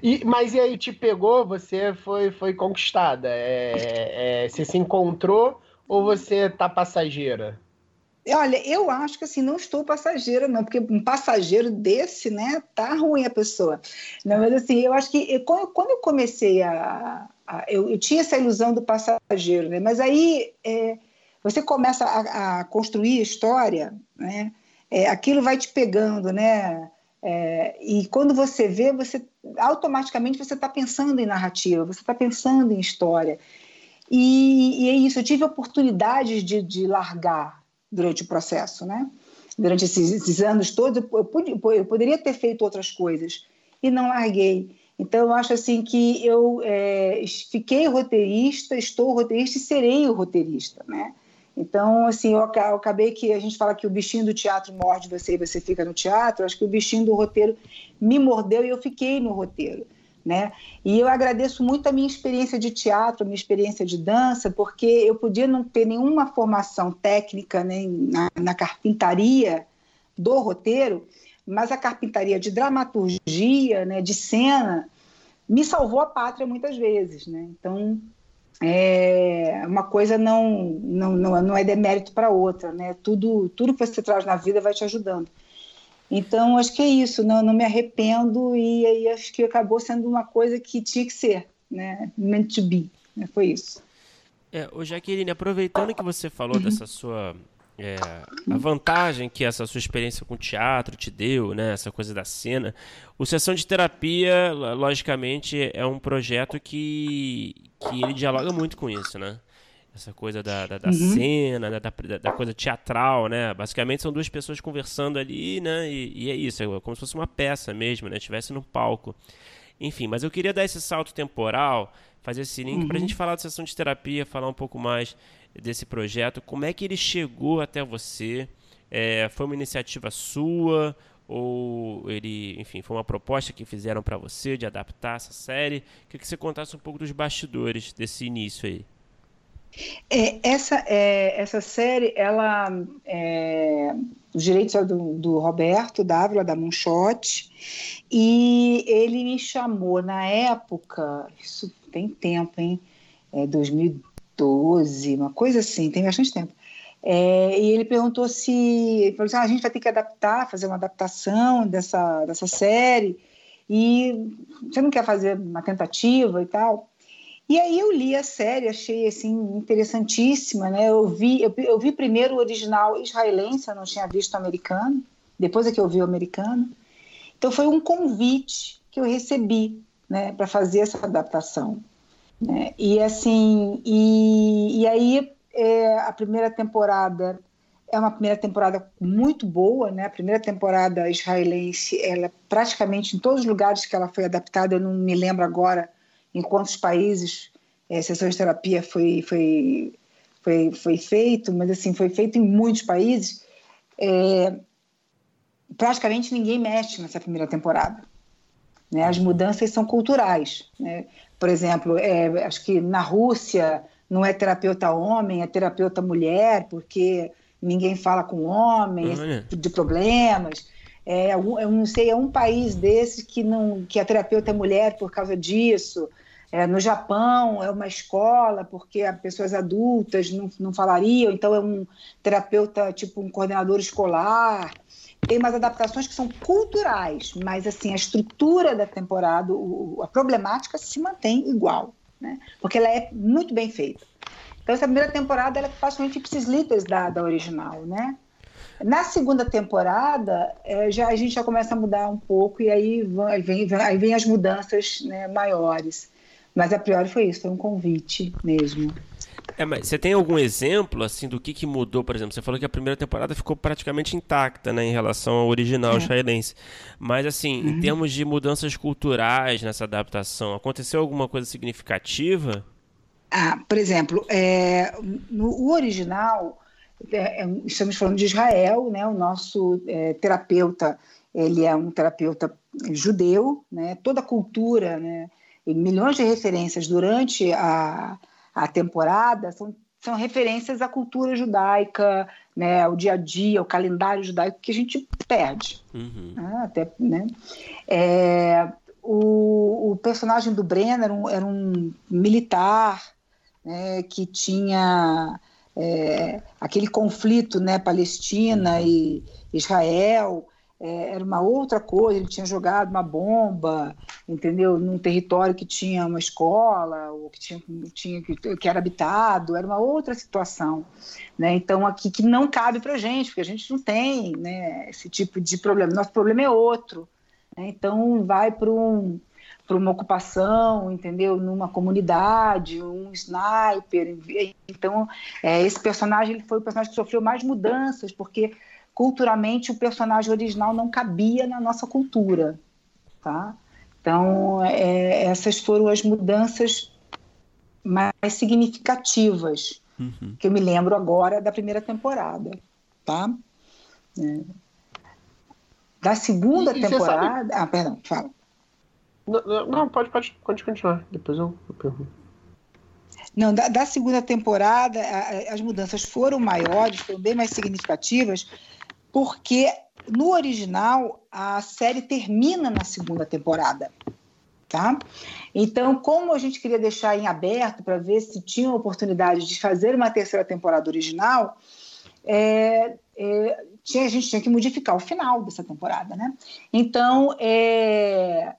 E, mas e aí, te pegou? Você foi, foi conquistada? É, é, você se encontrou ou você tá passageira? Olha, eu acho que assim, não estou passageira, não, porque um passageiro desse, né, tá ruim a pessoa. Não, mas assim, eu acho que eu, quando eu comecei a. a eu, eu, tinha essa ilusão do passageiro, né? Mas aí é, você começa a, a construir história, né? é, aquilo vai te pegando, né? É, e quando você vê, você automaticamente você está pensando em narrativa, você está pensando em história. E, e, é isso, eu tive oportunidades de, de largar, durante o processo, né? Durante esses, esses anos todos, eu, pude, eu, poderia ter feito outras coisas e não larguei. Então, eu acho assim que eu é, fiquei roteirista, estou roteirista e serei o roteirista, né? Então, assim, eu acabei que a gente fala que o bichinho do teatro morde você e você fica no teatro. Acho que o bichinho do roteiro me mordeu e eu fiquei no roteiro. Né? E eu agradeço muito a minha experiência de teatro, a minha experiência de dança, porque eu podia não ter nenhuma formação técnica né, na, na carpintaria do roteiro, mas a carpintaria de dramaturgia, né, de cena, me salvou a pátria muitas vezes. Né? Então, é, uma coisa não, não, não, não é demérito para outra, né? Tudo, tudo que você traz na vida vai te ajudando. Então, acho que é isso, não, não me arrependo e aí acho que acabou sendo uma coisa que tinha que ser, né? Meant to be, né? foi isso. É, ô Jaqueline, aproveitando que você falou uhum. dessa sua é, a vantagem que essa sua experiência com teatro te deu, né, essa coisa da cena, o Sessão de Terapia, logicamente, é um projeto que, que ele dialoga muito com isso, né? Essa coisa da, da, da uhum. cena, da, da, da, coisa teatral, né? Basicamente são duas pessoas conversando ali, né? E, e, é isso, é como se fosse uma peça mesmo, né? Estivesse no palco. Enfim, mas eu queria dar esse salto temporal, fazer esse link uhum. para a gente falar de sessão de terapia, falar um pouco mais desse projeto. Como é que ele chegou até você? É, foi uma iniciativa sua? Ou ele, enfim, foi uma proposta que fizeram para você de adaptar essa série? Queria que você contasse um pouco dos bastidores desse início aí. É, essa, é, essa série, ela, é, os direitos são do, do Roberto Dávila, da Moonshot, e ele me chamou na época, isso tem tempo, hein? É 2012, uma coisa assim, tem bastante tempo. É, e ele perguntou se. Ele falou assim: ah, a gente vai ter que adaptar, fazer uma adaptação dessa, dessa série, e você não quer fazer uma tentativa e tal? E aí eu li a série, achei assim interessantíssima, né? Eu vi, eu, eu vi primeiro o original israelense, eu não tinha visto o americano. Depois é que eu vi o americano. Então foi um convite que eu recebi, né, para fazer essa adaptação. Né? E assim, e, e aí é, a primeira temporada é uma primeira temporada muito boa, né? A primeira temporada israelense, ela praticamente em todos os lugares que ela foi adaptada, eu não me lembro agora em quantos países é, sessões de terapia foi, foi, foi, foi feito, mas assim, foi feito em muitos países, é, praticamente ninguém mexe nessa primeira temporada. Né? As mudanças são culturais. Né? Por exemplo, é, acho que na Rússia não é terapeuta homem, é terapeuta mulher, porque ninguém fala com homem, esse tipo de problemas. É, eu não sei, é um país desse que, não, que a terapeuta é mulher por causa disso. É, no Japão é uma escola porque pessoas adultas não, não falariam, então é um terapeuta, tipo um coordenador escolar. Tem umas adaptações que são culturais, mas assim a estrutura da temporada, o, a problemática se mantém igual, né? porque ela é muito bem feita. Então essa primeira temporada ela é praticamente ipsis literis da, da original, né? Na segunda temporada, é, já, a gente já começa a mudar um pouco e aí vem, vem, aí vem as mudanças né, maiores. Mas a priori foi isso, foi um convite mesmo. É, mas você tem algum exemplo assim do que, que mudou, por exemplo? Você falou que a primeira temporada ficou praticamente intacta, né, em relação ao original é. israelense. Mas assim, uhum. em termos de mudanças culturais nessa adaptação, aconteceu alguma coisa significativa? Ah, por exemplo, é, no original, é, é, estamos falando de Israel, né? O nosso é, terapeuta, ele é um terapeuta judeu, né? Toda a cultura, né? milhões de referências durante a, a temporada são, são referências à cultura judaica, né, ao dia a dia, ao calendário judaico que a gente perde. Uhum. Né, até, né? É, o, o, personagem do Brenner era um, era um militar né, que tinha é, aquele conflito né, Palestina uhum. e Israel é, era uma outra coisa, ele tinha jogado uma bomba, entendeu? Num território que tinha uma escola, ou que, tinha, tinha, que era habitado, era uma outra situação. Né? Então, aqui que não cabe para a gente, porque a gente não tem né, esse tipo de problema. Nosso problema é outro. Né? Então, vai para um, para uma ocupação, entendeu? Numa comunidade, um sniper. Então, é, esse personagem ele foi o personagem que sofreu mais mudanças, porque culturalmente o personagem original não cabia na nossa cultura, tá? Então, é, essas foram as mudanças mais significativas uhum. que eu me lembro agora da primeira temporada, tá? É. Da segunda e, e temporada. Ah, perdão, fala. Não, não, pode, pode, pode continuar. Depois eu, eu pergunto. Não, da, da, segunda temporada, a, as mudanças foram maiores, foram bem mais significativas, porque no original a série termina na segunda temporada. Tá? Então, como a gente queria deixar em aberto para ver se tinha oportunidade de fazer uma terceira temporada original, é, é, tinha, a gente tinha que modificar o final dessa temporada, né? Então, é,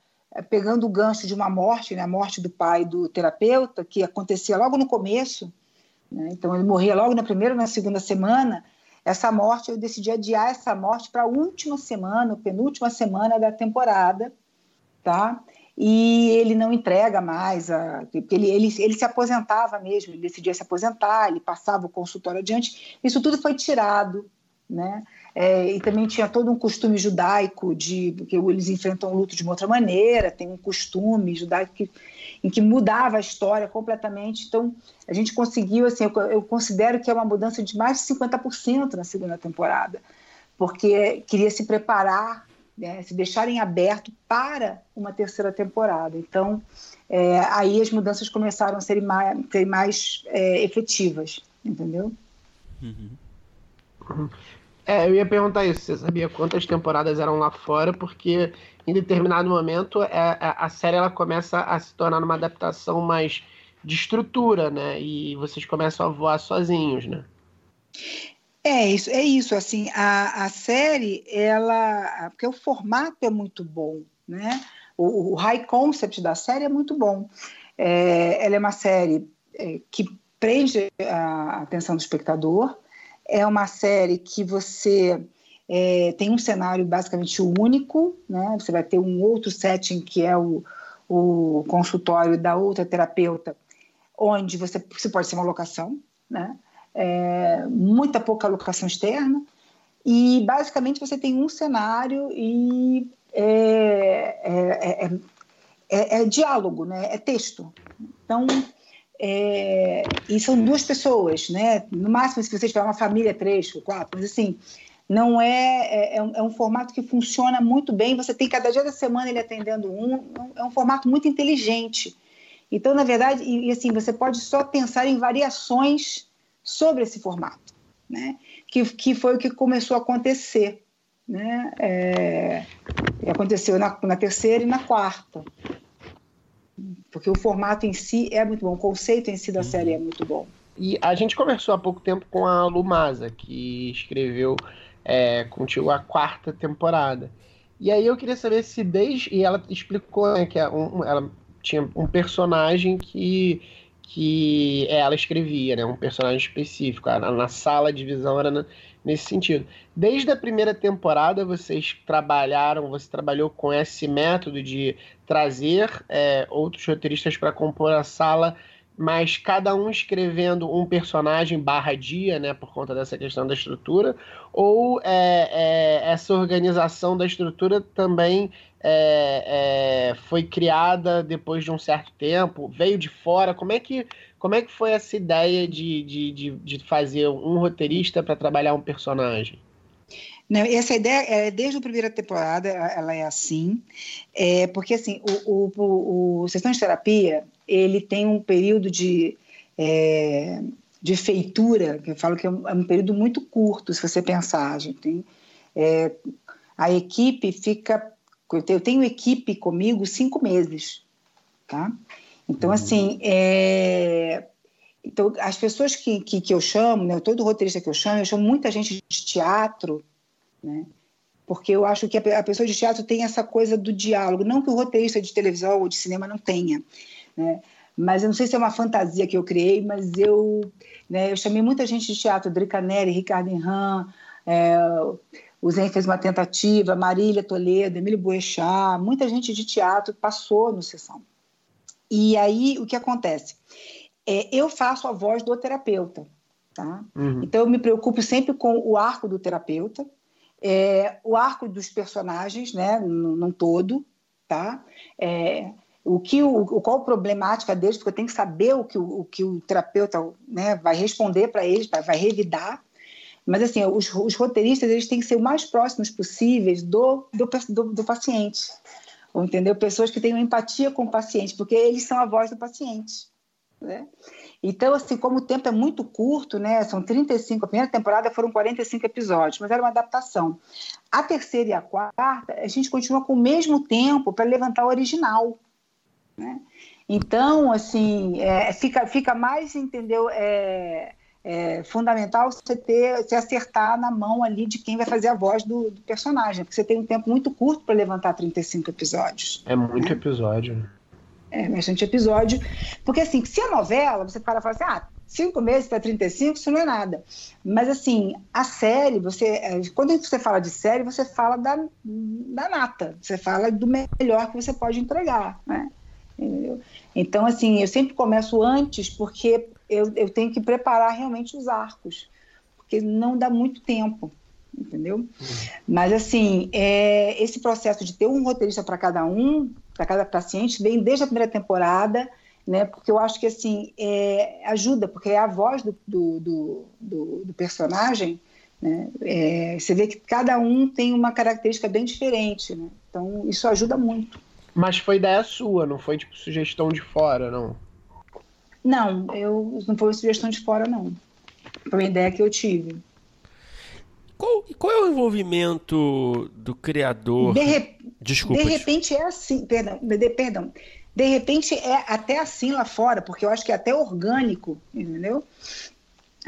pegando o gancho de uma morte, né, a morte do pai do terapeuta, que acontecia logo no começo, né, então ele morria logo na primeira ou na segunda semana, essa morte, eu decidi adiar essa morte para a última semana, penúltima semana da temporada, tá? E ele não entrega mais, a, ele, ele, ele se aposentava mesmo, ele decidia se aposentar, ele passava o consultório adiante, isso tudo foi tirado, né? É, e também tinha todo um costume judaico de que eles enfrentam o luto de uma outra maneira, tem um costume judaico que, em que mudava a história completamente. Então, a gente conseguiu, assim, eu, eu considero que é uma mudança de mais de 50% na segunda temporada, porque queria se preparar, né, se deixarem aberto para uma terceira temporada. Então, é, aí as mudanças começaram a ser mais, ser mais é, efetivas, entendeu? Uhum. É, eu ia perguntar isso. Você sabia quantas temporadas eram lá fora? Porque em determinado momento é, é, a série ela começa a se tornar uma adaptação mais de estrutura, né? E vocês começam a voar sozinhos, né? É isso, é isso. Assim, a, a série, ela, porque o formato é muito bom, né? O, o high concept da série é muito bom. É, ela é uma série é, que prende a atenção do espectador é uma série que você é, tem um cenário basicamente único, né? Você vai ter um outro setting que é o, o consultório da outra terapeuta, onde você, você pode ser uma locação, né? É, muita pouca locação externa e basicamente você tem um cenário e é, é, é, é, é diálogo, né? É texto. Então é, e são duas pessoas, né? No máximo, se você tiver uma família, três quatro, mas assim, não é, é, é, um, é, um, formato que funciona muito bem. Você tem cada dia da semana ele atendendo um, é um formato muito inteligente. Então, na verdade, e, e assim, você pode só pensar em variações sobre esse formato, né? Que, que foi o que começou a acontecer, né? É, aconteceu na, na terceira e na quarta porque o formato em si é muito bom, o conceito em si da série é uhum. muito bom. E a gente conversou há pouco tempo com a Lumasa, que escreveu é, contigo a quarta temporada. E aí eu queria saber se desde. E ela explicou né, que é ela tinha um personagem que, que ela escrevia, né? Um personagem específico. Na sala de visão era na, nesse sentido. Desde a primeira temporada, vocês trabalharam, você trabalhou com esse método de trazer é, outros roteiristas para compor a sala, mas cada um escrevendo um personagem barra dia, né, por conta dessa questão da estrutura, ou é, é, essa organização da estrutura também é, é, foi criada depois de um certo tempo, veio de fora, como é que como é que foi essa ideia de, de, de, de fazer um roteirista para trabalhar um personagem? Não, essa ideia, é, desde a primeira temporada, ela é assim, é, porque assim, o, o, o, Sessão de Terapia, ele tem um período de, é, de feitura, que eu falo que é um, é um, período muito curto, se você pensar, a gente tem, é, a equipe fica, eu tenho equipe comigo cinco meses, tá? Então, uhum. assim, é... então, as pessoas que, que, que, eu chamo, né, todo roteirista que eu chamo, eu chamo muita gente de teatro, né? porque eu acho que a, a pessoa de teatro tem essa coisa do diálogo, não que o roteirista de televisão ou de cinema não tenha, né? mas eu não sei se é uma fantasia que eu criei, mas eu, né, eu chamei muita gente de teatro, Drica Neri, Ricardo Inhan, é, o Zen fez uma tentativa, Marília Toledo, Emílio Boechat, muita gente de teatro passou no Sessão. E aí, o que acontece? É, eu faço a voz do terapeuta, tá? Uhum. Então, eu me preocupo sempre com o arco do terapeuta, é, o arco dos personagens, né, num todo, tá? É, o que o, qual a problemática deles, porque eu tenho que saber o que o, o que o terapeuta né, vai responder para eles, vai, vai revidar. Mas, assim, os, os, roteiristas eles têm que ser o mais próximos possíveis do, do, do, do paciente. Entendeu? Pessoas que tenham empatia com o paciente, porque eles são a voz do paciente. Né? Então, assim, como o tempo é muito curto, né? São 35, a primeira temporada foram 45 episódios, mas era uma adaptação. A terceira e a quarta, a gente continua com o mesmo tempo para levantar o original. Né? Então, assim, é, fica, fica mais, entendeu? É, é fundamental você ter, se acertar na mão ali de quem vai fazer a voz do, do personagem, porque você tem um tempo muito curto para levantar 35 episódios. É muito né? episódio. É bastante episódio. Porque, assim, se a novela, você para e fala assim, ah, cinco meses para 35, isso não é nada. Mas, assim, a série, você, é, quando você fala de série, você fala da, da nata, você fala do melhor que você pode entregar, né? Entendeu? Então, assim, eu sempre começo antes porque eu, eu tenho que preparar realmente os arcos, porque não dá muito tempo, entendeu? Uhum. Mas, assim, é, esse processo de ter um roteirista para cada um, para cada paciente, vem desde a primeira temporada, né? Porque eu acho que, assim, é, ajuda, porque é a voz do, do, do, do, do personagem, né? É, você vê que cada um tem uma característica bem diferente, né? Então, isso ajuda muito. Mas foi ideia sua, não foi tipo sugestão de fora, não? Não, eu não foi sugestão de fora, não. Foi uma ideia que eu tive. Qual, qual é o envolvimento do criador? De, re... Desculpa, de repente é assim, perdão, de, perdão. De repente é até assim lá fora, porque eu acho que é até orgânico, entendeu?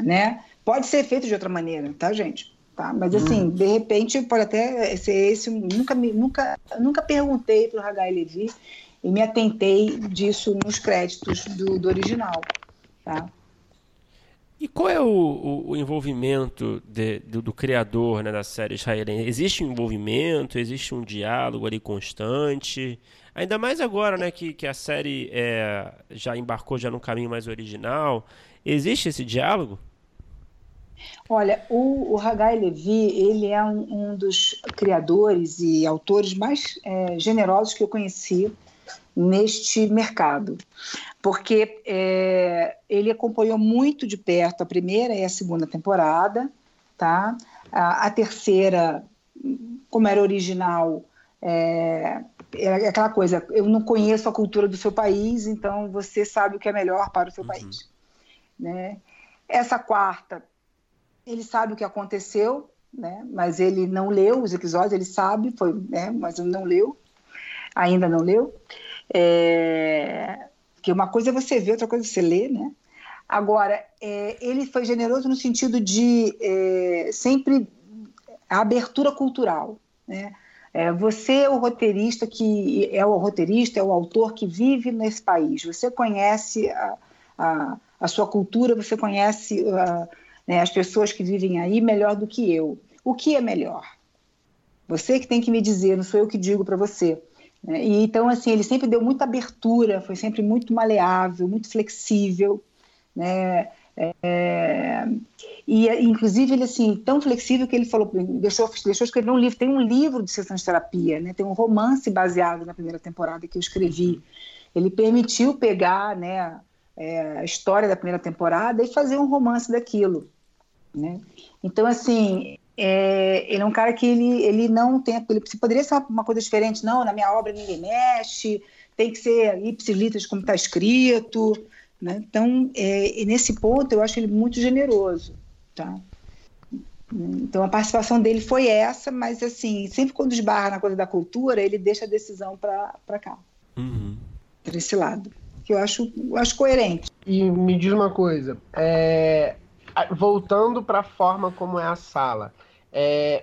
Né? Pode ser feito de outra maneira, tá, gente? Tá? Mas assim, hum. de repente pode até ser esse. Nunca, nunca, nunca perguntei para o Hagai Levi e me atentei disso nos créditos do, do original. Tá? E qual é o, o, o envolvimento de, do, do, criador né, da série israelense? Existe um envolvimento? Existe um diálogo ali constante? Ainda mais agora né, que, que a série é, já embarcou já no caminho mais original. Existe esse diálogo? Olha, o, o Hagai Levi, ele é um, um dos criadores e autores mais é, generosos que eu conheci neste mercado, porque é, ele acompanhou muito de perto a primeira e a segunda temporada, tá? A, a terceira, como era original, é, é, aquela coisa, eu não conheço a cultura do seu país, então você sabe o que é melhor para o seu uhum. país, né? Essa quarta ele sabe o que aconteceu, né? mas ele não leu os episódios, ele sabe, foi, né? mas não leu, ainda não leu. É... Que uma coisa é você ver, outra coisa é você ler, né? Agora, é, ele foi generoso no sentido de é, sempre a abertura cultural, né? É, você é o roteirista que é o roteirista, é o autor que vive nesse país. Você conhece a, a, a sua cultura, você conhece a, né, as pessoas que vivem aí melhor do que eu. O que é melhor? Você que tem que me dizer, não sou eu que digo para você. Né? E então, assim, ele sempre deu muita abertura, foi sempre muito maleável, muito flexível, né? É, e inclusive ele assim tão flexível que ele falou deixou deixou escrever um livro tem um livro de sessão de terapia né tem um romance baseado na primeira temporada que eu escrevi ele permitiu pegar né é, a história da primeira temporada e fazer um romance daquilo né? Então, assim, é, ele é um cara que ele, ele não tem. Ele poderia ser uma coisa diferente, não, na minha obra ninguém mexe, tem que ser ipsilitras como está escrito. Né? Então, é, nesse ponto, eu acho ele muito generoso. Tá? Então, a participação dele foi essa, mas, assim, sempre quando esbarra na coisa da cultura, ele deixa a decisão para cá, uhum. para esse lado, que eu acho, eu acho coerente. E me diz uma coisa, é, voltando para a forma como é a sala, é,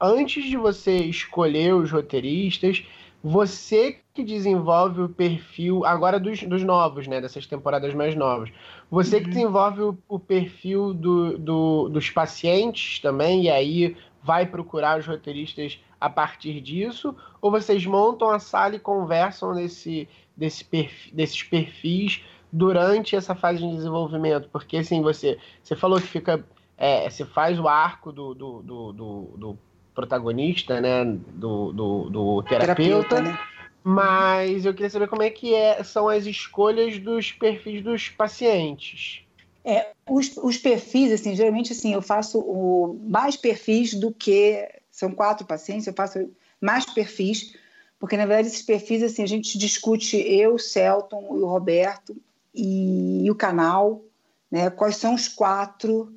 antes de você escolher os roteiristas, você que desenvolve o perfil, agora dos, dos novos, né, dessas temporadas mais novas, você uhum. que desenvolve o, o perfil do, do, dos pacientes também, e aí vai procurar os roteiristas a partir disso? Ou vocês montam a sala e conversam nesse, desse perfil, desses perfis durante essa fase de desenvolvimento? Porque assim, você, você falou que fica. É, você faz o arco do, do, do, do, do protagonista, né? Do, do, do terapeuta. terapeuta né? Mas eu queria saber como é que é, são as escolhas dos perfis dos pacientes. É, os, os perfis, assim, geralmente assim, eu faço o, mais perfis do que. São quatro pacientes, eu faço mais perfis, porque na verdade esses perfis, assim, a gente discute eu, Celton e o Roberto e, e o canal, né? Quais são os quatro,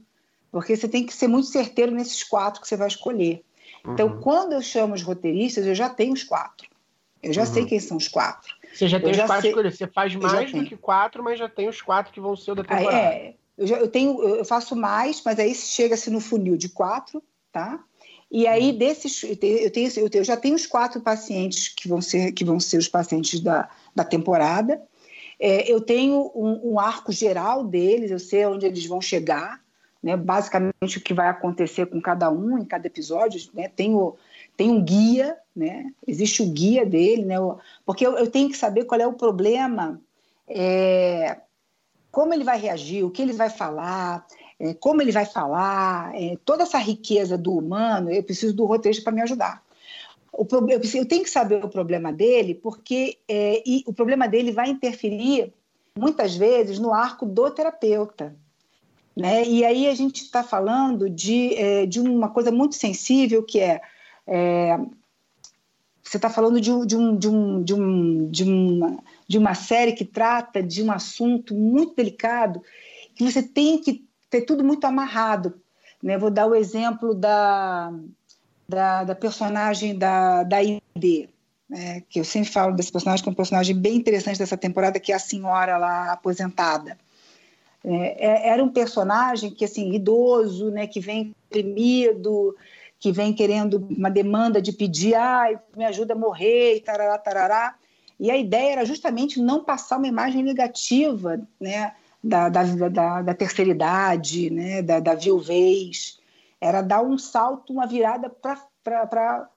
porque você tem que ser muito certeiro nesses quatro que você vai escolher. Então, uhum. quando eu chamo os roteiristas, eu já tenho os quatro. Eu já uhum. sei quem são os quatro. Você já tem eu os quatro sei... escolhidos. Você faz mais do que quatro, mas já tem os quatro que vão ser o da temporada. é, eu, já, eu, tenho, eu faço mais, mas aí chega-se no funil de quatro, tá? E aí, uhum. desses, eu, tenho, eu, tenho, eu já tenho os quatro pacientes que vão ser, que vão ser os pacientes da, da temporada. É, eu tenho um, um, arco geral deles, eu sei onde eles vão chegar, né? basicamente o que vai acontecer com cada um em cada episódio. Né? Tenho, tem um guia, né? Existe o guia dele, né? Porque eu, eu tenho que saber qual é o problema, é, como ele vai reagir, o que ele vai falar, é, como ele vai falar, é, toda essa riqueza do humano, eu preciso do roteiro para me ajudar. O, eu, eu, tenho que saber o problema dele, porque é, o problema dele vai interferir muitas vezes no arco do terapeuta. Né? E aí a gente está falando de, é, de uma coisa muito sensível que é é, você está falando de, de, um, de, um, de, um, de, uma, de uma série que trata de um assunto muito delicado, que você tem que ter tudo muito amarrado. Né? Vou dar o exemplo da, da, da personagem da, da ID, né? que eu sempre falo desse personagem, que é um personagem bem interessante dessa temporada, que é a senhora lá aposentada. É, é era um personagem que, assim, idoso, né, que vem deprimido, que vem querendo uma demanda de pedir, ah, me ajuda a morrer, e tarará, tarará. E a ideia era justamente não passar uma imagem negativa né, da, da, da, da terceira idade, né, da, da viuvez. Era dar um salto, uma virada para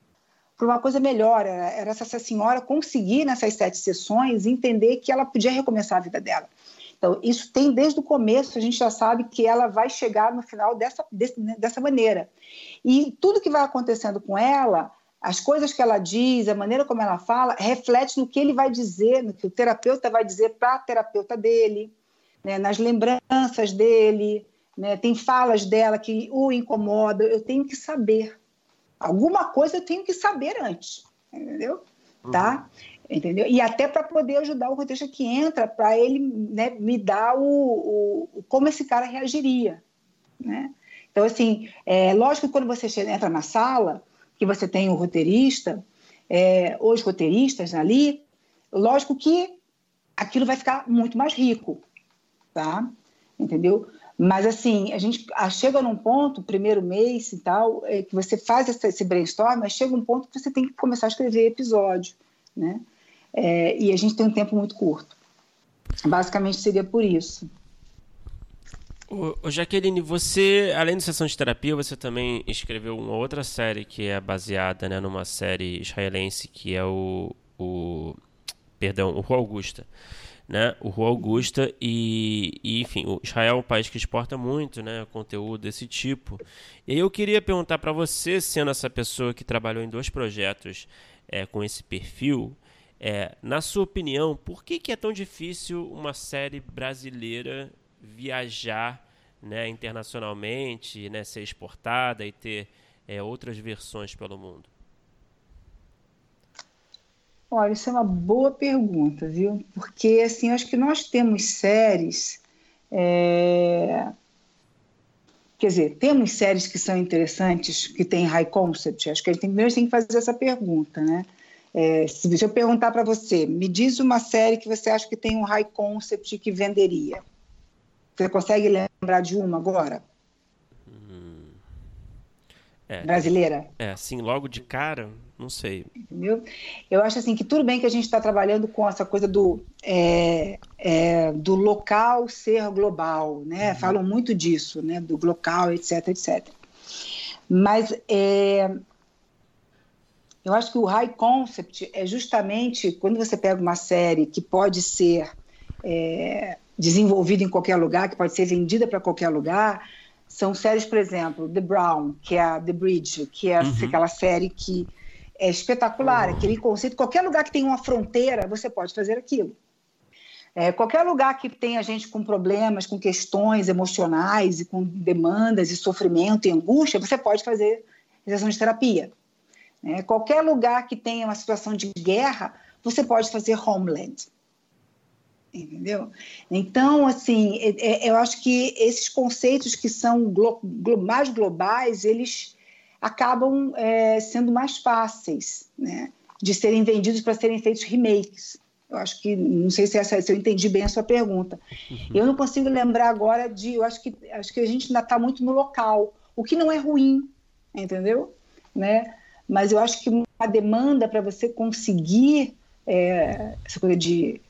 uma coisa melhor. Era, era essa senhora conseguir, nessas sete sessões, entender que ela podia recomeçar a vida dela. Então, isso tem desde o começo, a gente já sabe que ela vai chegar no final dessa, dessa maneira. E tudo que vai acontecendo com ela, as coisas que ela diz, a maneira como ela fala, reflete no que ele vai dizer, no que o terapeuta vai dizer para a terapeuta dele, né, nas lembranças dele, né, tem falas dela que o incomodam. Eu tenho que saber. Alguma coisa eu tenho que saber antes, entendeu? Uhum. Tá? entendeu? E até para poder ajudar o roteirista que entra, para ele né, me dar o, o, como esse cara reagiria, né? Então, assim, é lógico que quando você entra na sala, que você tem o roteirista, é, os roteiristas ali, lógico que aquilo vai ficar muito mais rico, tá? Entendeu? Mas, assim, a gente chega num ponto, primeiro mês e tal, é, que você faz esse brainstorm, mas chega um ponto que você tem que começar a escrever episódio, né? é, e a gente tem um tempo muito curto. Basicamente seria por isso. Ô, Jaqueline, você, além de sessão de terapia, você também escreveu uma outra série que é baseada né, numa série israelense que é o, o perdão, o Rua Augusta. Né? O Rua Augusta e, e, enfim, o Israel é um país que exporta muito, né, conteúdo desse tipo. E aí eu queria perguntar para você, sendo essa pessoa que trabalhou em dois projetos é, com esse perfil, é, na sua opinião, por que, que é tão difícil uma série brasileira viajar né, internacionalmente, né, ser exportada e ter é, outras versões pelo mundo? Olha, isso é uma boa pergunta, viu? Porque, assim, acho que nós temos séries. É... Quer dizer, temos séries que são interessantes, que têm high concept. Acho que a gente tem, primeiro tem que fazer essa pergunta, né? É, se eu perguntar para você, me diz uma série que você acha que tem um high concept que venderia. Você consegue lembrar de uma agora? Hum. É, Brasileira? É, assim, logo de cara, não sei. Entendeu? Eu acho assim que tudo bem que a gente está trabalhando com essa coisa do, é, é, do local ser global, né? Uhum. Falam muito disso, né? Do local, etc, etc. Mas é, eu acho que o high concept é justamente quando você pega uma série que pode ser é, desenvolvida em qualquer lugar, que pode ser vendida para qualquer lugar. São séries, por exemplo, The Brown, que é a The Bridge, que é uhum. aquela série que é espetacular, uhum. aquele conceito. Qualquer lugar que tem uma fronteira, você pode fazer aquilo. É, qualquer lugar que tenha gente com problemas, com questões emocionais e com demandas e sofrimento e angústia, você pode fazer sessão de terapia. É, qualquer lugar que tenha uma situação de guerra, você pode fazer homeland entendeu? Então, assim, é, é, eu acho que esses conceitos que são mais globais, eles acabam é, sendo mais fáceis, né, de serem vendidos para serem feitos remakes. Eu acho que, não sei se, essa, se eu entendi bem a sua pergunta. Uhum. Eu não consigo lembrar agora de, eu acho que, acho que a gente ainda está muito no local, o que não é ruim, entendeu? Né? Mas eu acho que uma demanda para você conseguir é, essa coisa de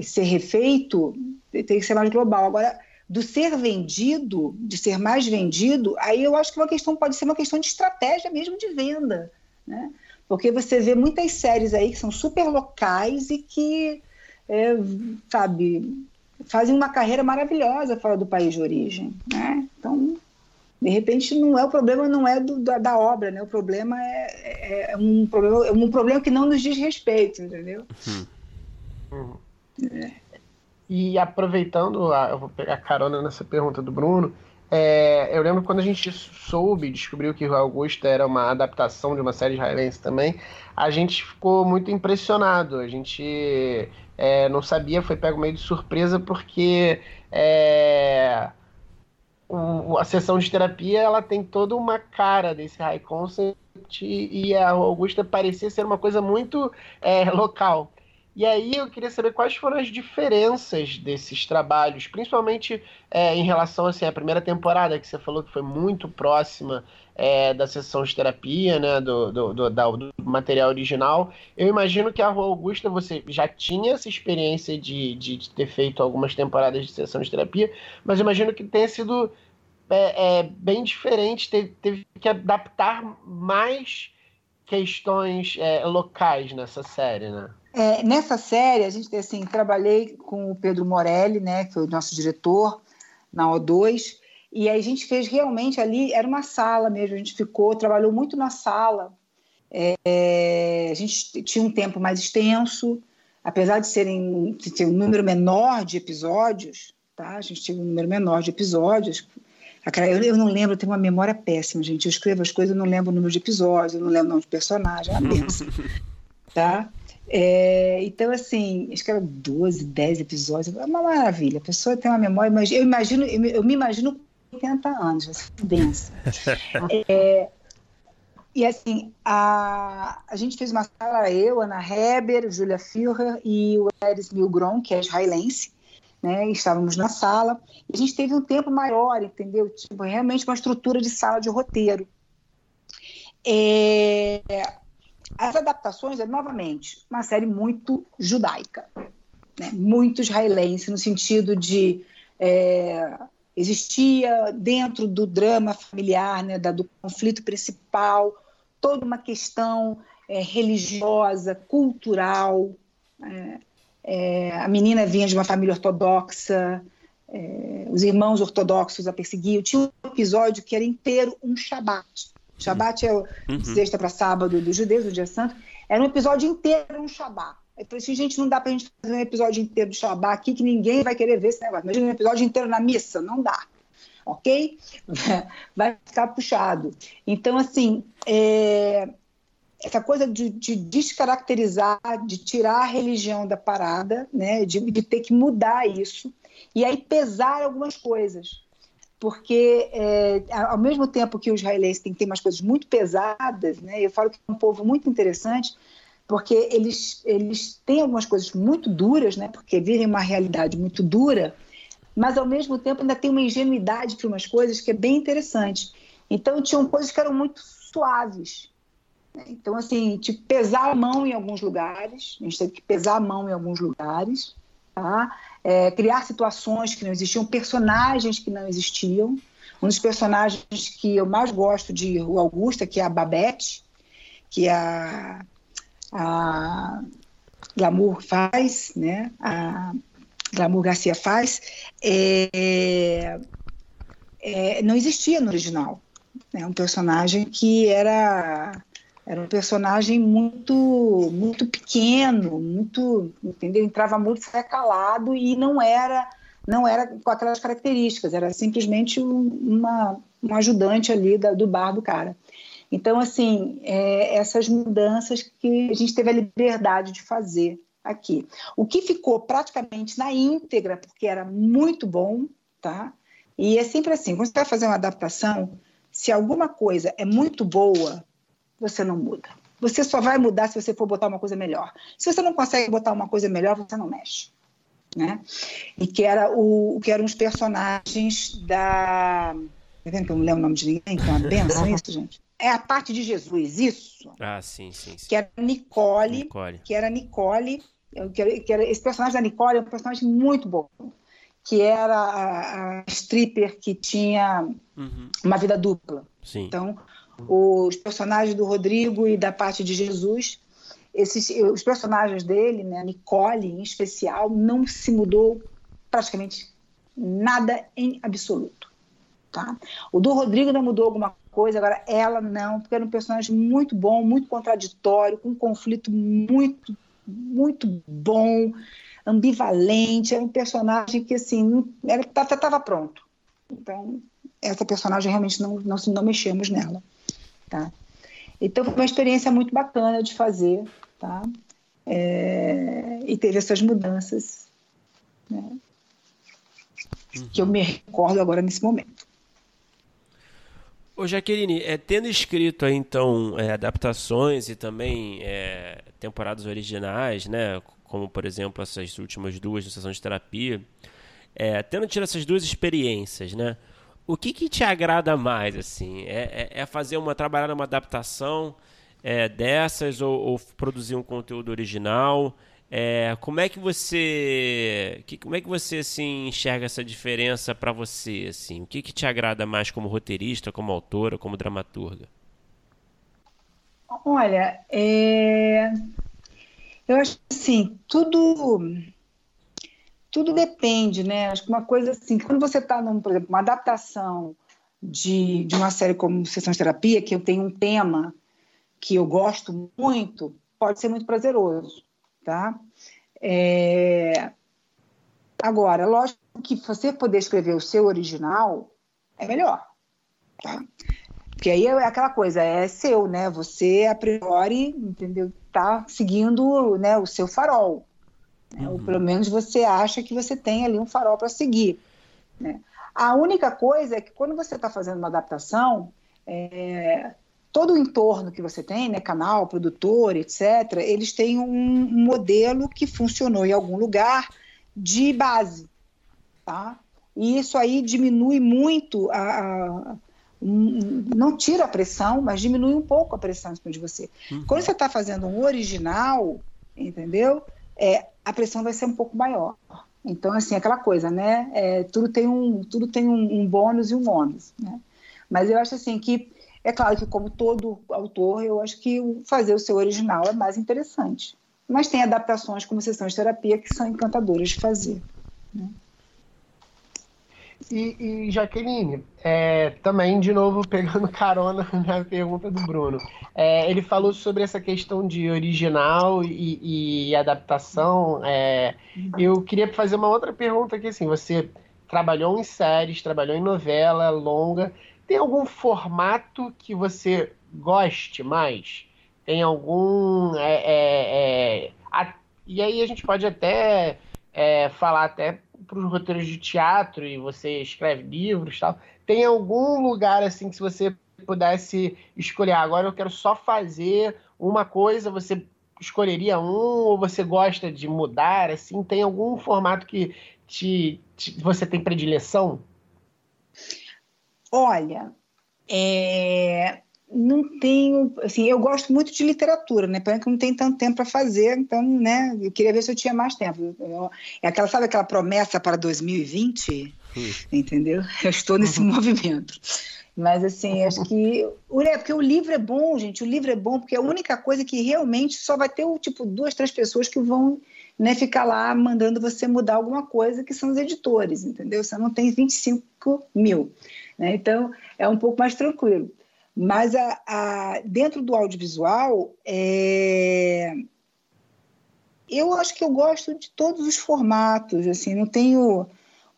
ser refeito tem que ser mais global. Agora, do ser vendido, de ser mais vendido, aí eu acho que uma questão pode ser uma questão de estratégia mesmo de venda, né? Porque você vê muitas séries aí que são super locais e que, é, sabe, fazem uma carreira maravilhosa fora do país de origem, né? Então, de repente, não é o problema, não é do, da, da, obra, né? O problema é, é, é, um problema, é um problema que não nos diz respeito, entendeu? Hum. Uhum. E aproveitando, a, eu vou pegar carona nessa pergunta do Bruno. É, eu lembro quando a gente soube, descobriu que o Augusta era uma adaptação de uma série israelense também, a gente ficou muito impressionado. A gente é, não sabia, foi pego meio de surpresa, porque é, o, a sessão de terapia ela tem toda uma cara desse high concept e a Augusta parecia ser uma coisa muito é, local. E aí eu queria saber quais foram as diferenças desses trabalhos, principalmente é, em relação assim, à primeira temporada, que você falou que foi muito próxima é, da sessão de terapia, né, do, do, do, do, material original. Eu imagino que a Rua Augusta você já tinha essa experiência de, de ter feito algumas temporadas de sessão de terapia, mas imagino que tenha sido é, é bem diferente, teve, teve que adaptar mais questões é, locais nessa série, né? É, nessa série, a gente assim, trabalhei com o Pedro Morelli, né, que foi o nosso diretor na O2, e a gente fez realmente ali, era uma sala mesmo, a gente ficou, trabalhou muito na sala. É, a gente tinha um tempo mais extenso, apesar de serem de ter um número menor de episódios, tá? A gente tinha um número menor de episódios. Eu, eu não lembro, eu tenho uma memória péssima, gente. Eu escrevo as coisas, eu não lembro o número de episódios, eu não lembro o nome de personagem, é uma benção. tá? É, então, assim, acho que eram 12, 10 episódios, é uma maravilha. A pessoa tem uma memória, mas eu imagino, eu me imagino 80 anos, vai ser densa. é, e assim, a, a gente fez uma sala, eu, Ana Heber, Julia Führer e o Eris Milgrom, que é israelense, né? Estávamos na sala. A gente teve um tempo maior, entendeu? Tipo, realmente uma estrutura de sala de roteiro. É, as adaptações é, novamente, uma série muito judaica, né? muito israelense, no sentido de. É, existia dentro do drama familiar, né, da, do conflito principal, toda uma questão é, religiosa, cultural. Né? É, a menina vinha de uma família ortodoxa, é, os irmãos ortodoxos a perseguiam. Tinha um episódio que era inteiro um Shabat. Shabat é o uhum. sexta para sábado dos judeus, o dia santo. Era um episódio inteiro um Shabat. Eu falei assim, gente, não dá para a gente fazer um episódio inteiro do Shabat aqui que ninguém vai querer ver esse negócio. Imagina um episódio inteiro na missa, não dá. Ok? Vai ficar puxado. Então, assim, é... essa coisa de, de, descaracterizar, de tirar a religião da parada, né? de, de ter que mudar isso, e aí pesar algumas coisas porque é, ao mesmo tempo que os israelenses têm que ter umas coisas muito pesadas, né, eu falo que é um povo muito interessante, porque eles, eles têm algumas coisas muito duras, né, porque vivem uma realidade muito dura, mas ao mesmo tempo ainda tem uma ingenuidade para umas coisas que é bem interessante. Então tinham coisas que eram muito suaves. Então, assim, tipo, pesar a mão em alguns lugares, a gente teve que pesar a mão em alguns lugares, tá? é, criar situações que não existiam, personagens que não existiam. Um dos personagens que eu mais gosto de O Augusta, que é a Babette, que a, a Glamour faz, né? A Glamour Garcia faz, é, é, não existia no original. É um personagem que era era um personagem muito muito pequeno, muito, entendeu? Entrava muito, calado e não era não era com aquelas características, era simplesmente uma, um ajudante ali da, do bar do cara. Então, assim, é, essas mudanças que a gente teve a liberdade de fazer aqui. O que ficou praticamente na íntegra, porque era muito bom, tá? E é sempre assim, quando você vai fazer uma adaptação, se alguma coisa é muito boa, você não muda. Você só vai mudar se você for botar uma coisa melhor. Se você não consegue botar uma coisa melhor, você não mexe. Né? E que era o que eram os personagens da. Tá vendo que eu não lembro o nome de ninguém? Que é uma benção isso, gente? É a parte de Jesus, isso. Ah, sim, sim. sim. Que era Nicole, Nicole. Que era Nicole. Que era, que era, esse personagem da Nicole é um personagem muito bom. Que era a, a stripper que tinha uhum. uma vida dupla. Sim. Então, os personagens do Rodrigo e da parte de Jesus, esses, os personagens dele, né, Nicole em especial, não se mudou praticamente nada em absoluto. Tá? O do Rodrigo não mudou alguma coisa, agora ela não, porque era um personagem muito bom, muito contraditório, com um conflito muito, muito bom, ambivalente, era um personagem que, assim, estava pronto. Então, essa personagem realmente não, não, não mexemos nela. Tá? Então, foi uma experiência muito bacana de fazer, tá? É, e teve essas mudanças, né? Uhum. que eu me recordo agora nesse momento. Ô Jaqueline, é, tendo escrito aí, então é, adaptações e também é, temporadas originais, né, como por exemplo essas últimas duas de sessão de terapia, é, tendo tido essas duas experiências, né, o que, que te agrada mais, assim? É, é, é fazer uma, trabalhar numa adaptação é, dessas ou, ou, produzir um conteúdo original? É, como é que você, que, como é que você assim enxerga essa diferença para você, assim? O que, que te agrada mais como roteirista, como autora, como dramaturga? Olha, é... eu acho assim, tudo tudo depende, né? Acho que uma coisa assim, quando você está, por exemplo, uma adaptação de, de uma série como Sessão de Terapia, que eu tenho um tema que eu gosto muito, pode ser muito prazeroso, tá? É... Agora, lógico que você poder escrever o seu original é melhor, tá? Porque aí é aquela coisa, é seu, né? Você, a priori, entendeu? Tá seguindo né, o seu farol. Né? Uhum. Ou pelo menos você acha que você tem ali um farol para seguir. Né? A única coisa é que quando você está fazendo uma adaptação, é, todo o entorno que você tem, né, canal, produtor, etc., eles têm um modelo que funcionou em algum lugar de base, tá? E isso aí diminui muito a, a não tira a pressão, mas diminui um pouco a pressão em cima de você. Uhum. Quando você está fazendo um original, entendeu? É, a pressão vai ser um pouco maior. Então, assim, aquela coisa, né? É, tudo tem, um, tudo tem um, um bônus e um ônus, né? Mas eu acho assim que, é claro que como todo autor, eu acho que fazer o seu original é mais interessante. Mas tem adaptações como sessão de terapia que são encantadoras de fazer. Né? E, e Jaqueline, é, também, de novo, pegando carona na pergunta do Bruno, é, ele falou sobre essa questão de original e, e adaptação. É, eu queria fazer uma outra pergunta aqui, assim, você trabalhou em séries, trabalhou em novela longa, tem algum formato que você goste mais? Tem algum... É, é, é, a, e aí a gente pode até falar até para os roteiros de teatro e você escreve livros tal, tem algum lugar assim que se você pudesse escolher, agora eu quero só fazer uma coisa, você escolheria um ou você gosta de mudar assim? Tem algum formato que te, te você tem predileção? Olha, é, não tenho, assim, eu gosto muito de literatura, né? Pena que não tem tanto tempo para fazer, então, né? Eu queria ver se eu tinha mais tempo. Eu, é aquela, sabe aquela promessa para 2020? entendeu? Eu estou nesse uhum. movimento. Mas, assim, acho que. É, porque o livro é bom, gente. O livro é bom porque é a única coisa que realmente só vai ter, tipo, duas, três pessoas que vão né, ficar lá mandando você mudar alguma coisa, que são os editores, entendeu? Você não tem 25 mil. Né? Então, é um pouco mais tranquilo. Mas a, a, dentro do audiovisual, é... eu acho que eu gosto de todos os formatos, assim, não tenho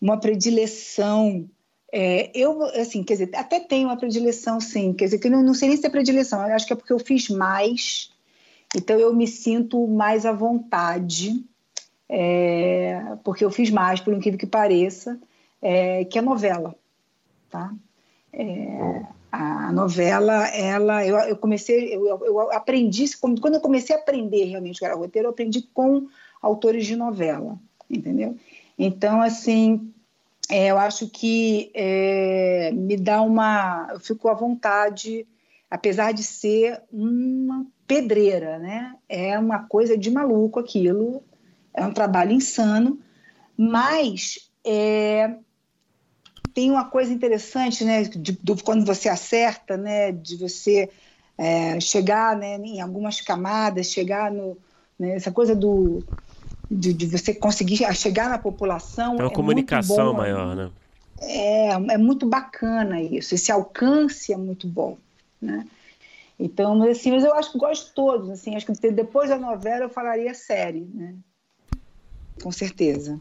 uma predileção. É, eu, assim, quer dizer, até tenho uma predileção, sim, quer dizer, que não, não sei nem se é predileção, eu acho que é porque eu fiz mais, então eu me sinto mais à vontade, é, porque eu fiz mais, por incrível que pareça, é, que a novela, tá? É, a novela, ela, eu, eu comecei, eu, eu, aprendi, quando eu comecei a aprender realmente o roteiro, eu aprendi com autores de novela, entendeu? Então, assim, é, eu acho que é, me dá uma, eu fico à vontade, apesar de ser uma pedreira, né? É uma coisa de maluco aquilo, é um trabalho insano, mas é, tem uma coisa interessante, né, de, de, quando você acerta, né, de você é, chegar né, em algumas camadas, chegar no. Né, essa coisa do. De, de, você conseguir chegar na população. É uma comunicação bom, maior, né? É, é muito bacana isso. Esse alcance é muito bom, né? Então, assim, mas eu acho que gosto de todos. Assim, acho que depois da novela eu falaria série, né? Com certeza.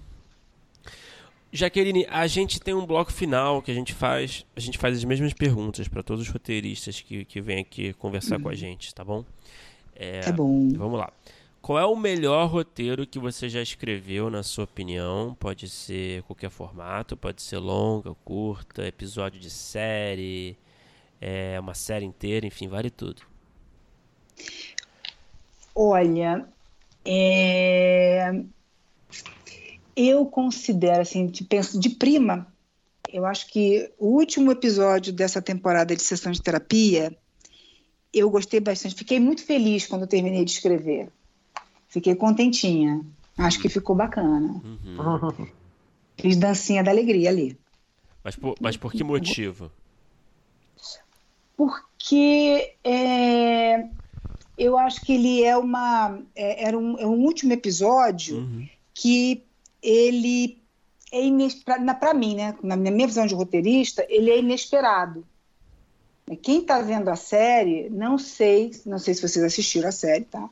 Jaqueline, a gente tem um bloco final que a gente faz, a gente faz as mesmas perguntas para todos os roteiristas que, que vêm aqui conversar uhum. com a gente, tá bom? É, tá bom. Vamos lá. Qual é o melhor roteiro que você já escreveu, na sua opinião? Pode ser qualquer formato, pode ser longa, curta, episódio de série, é, uma série inteira, enfim, vale tudo. Olha, é... Eu considero, assim, de, penso de prima, eu acho que o último episódio dessa temporada de sessão de terapia, eu gostei bastante. Fiquei muito feliz quando terminei de escrever. Fiquei contentinha. Acho que ficou bacana. Uhum. Fiz dancinha da alegria ali. Mas por, mas por que motivo? Porque é, eu acho que ele é uma. É, era um, é um último episódio uhum. que ele é para mim, né, na minha visão de roteirista, ele é inesperado. Quem está vendo a série, não sei, não sei se vocês assistiram a série, tá?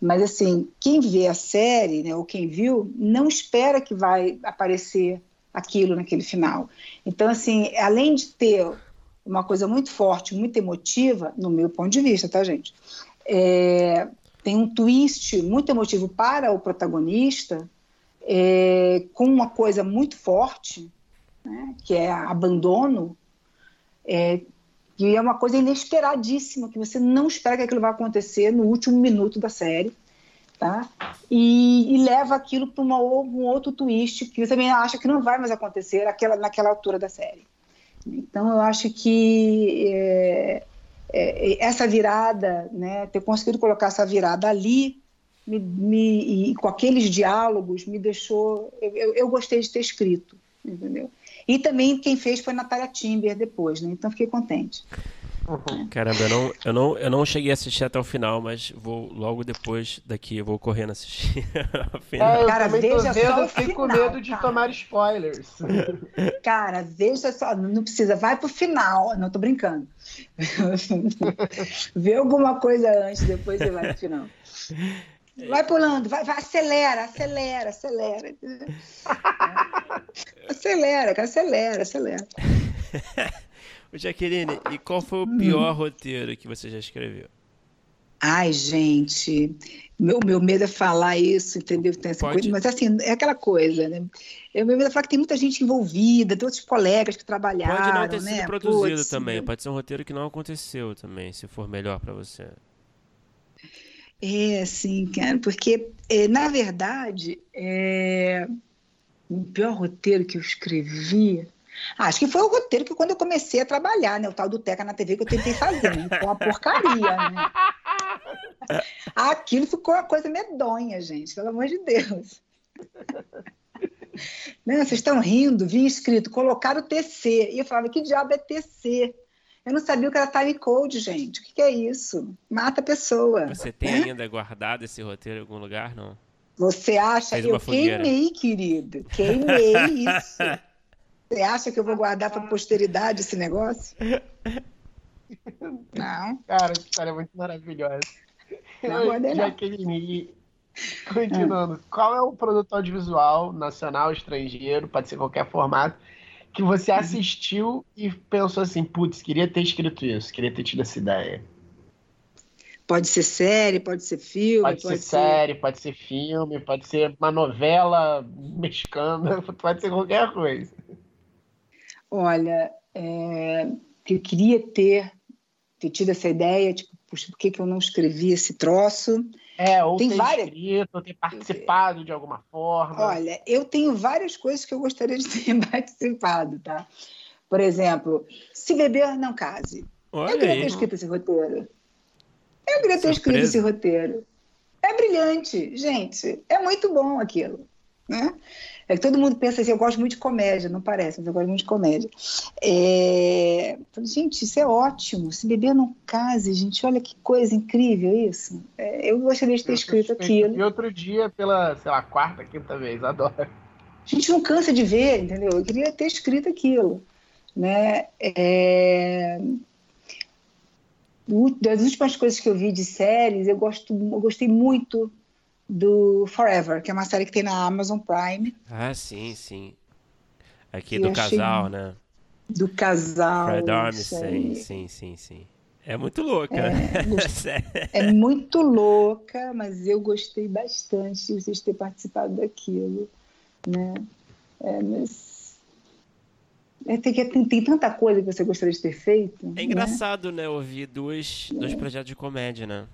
Mas assim, quem vê a série, né, ou quem viu, não espera que vai aparecer aquilo naquele final. Então, assim, além de ter uma coisa muito forte, muito emotiva, no meu ponto de vista, tá, gente? É, tem um twist muito emotivo para o protagonista, é, com uma coisa muito forte, né, que é abandono, é, que é uma coisa inesperadíssima, que você não espera que aquilo vai acontecer no último minuto da série, tá? E, e leva aquilo para um outro twist que você também acha que não vai mais acontecer naquela, naquela altura da série. Então, eu acho que é, é, essa virada, né, ter conseguido colocar essa virada ali, me, me, e com aqueles diálogos me deixou. Eu, eu, gostei de ter escrito, entendeu? E também quem fez foi Natália Timber depois, né? Então fiquei contente. Uhum. Caramba, eu não, eu, não, eu não cheguei a assistir até o final, mas vou logo depois daqui, eu vou correndo assistir. é, eu cara, veja vendo, só eu fico com medo de cara. tomar spoilers. Cara, veja só, não precisa, vai pro final. Não, tô brincando. Vê alguma coisa antes, depois você vai pro final. Vai pulando, vai, vai, acelera, acelera, acelera. acelera, acelera, acelera. Ô, Jaqueline, e qual foi o pior hum. roteiro que você já escreveu? Ai, gente, meu, meu medo é falar isso, entendeu? Tem essa coisa, mas assim, é aquela coisa, né? Eu, meu medo é falar que tem muita gente envolvida, tem outros colegas que trabalharam. Pode não ter né? sido produzido Puts, também, pode ser um roteiro que não aconteceu também, se for melhor para você. É, sim, cara, porque, é, na verdade, é... o pior roteiro que eu escrevi. Ah, acho que foi o roteiro que quando eu comecei a trabalhar, né? O tal do Teca na TV que eu tentei fazer, né? Foi uma porcaria, né? Aquilo ficou uma coisa medonha, gente, pelo amor de Deus. Não, vocês estão rindo, vinha escrito, colocar o TC. E eu falava, que diabo é TC? Eu não sabia o que era time code, gente. O que, que é isso? Mata a pessoa. Você tem né? ainda guardado esse roteiro em algum lugar, não? Você acha? Eu fogueira. queimei, querido. Queimei isso. Você acha que eu vou guardar para posteridade esse negócio? Não. Cara, essa história é muito maravilhosa. Não, Jaqueline, continuando. Ah. Qual é o produto audiovisual, nacional, estrangeiro, pode ser qualquer formato, que você uhum. assistiu e pensou assim, putz, queria ter escrito isso, queria ter tido essa ideia? Pode ser série, pode ser filme. Pode, pode ser, ser, série, pode ser filme, pode ser uma novela mexicana, pode ser qualquer coisa. Olha, é, eu queria ter, ter tido essa ideia, tipo, puxa, por que, que eu não escrevi esse troço? É, ou Tem ter várias... escrito, ou ter participado de alguma forma. Olha, eu tenho várias coisas que eu gostaria de ter participado, tá? Por exemplo, Se Beber Não Case. Olha eu queria aí. ter escrito esse roteiro. Eu queria ter Surpresa. escrito esse roteiro. É brilhante, gente. É muito bom aquilo. Né? É que todo mundo pensa assim, eu gosto muito de comédia, não parece, mas eu gosto muito de comédia. É... Gente, isso é ótimo. Se beber não case, gente, olha que coisa incrível isso. É, eu gostaria de ter eu escrito aquilo. E outro dia, pela, sei lá, quarta, quinta vez, adoro. A gente não cansa de ver, entendeu? Eu queria ter escrito aquilo. Né? É... Das últimas coisas que eu vi de séries, eu, gosto, eu gostei muito do Forever, que é uma série que tem na Amazon Prime. Ah, sim, sim. Aqui do casal, né? Do casal. Fred Armisen, sim, sim, sim. É muito louca, é, né? é muito louca, mas eu gostei bastante de vocês terem participado daquilo, né? É, mas... É, tem, tem, tem, tanta coisa que você gostaria de ter feito. É né? engraçado, né? né ouvir dois, dois projetos de comédia, né?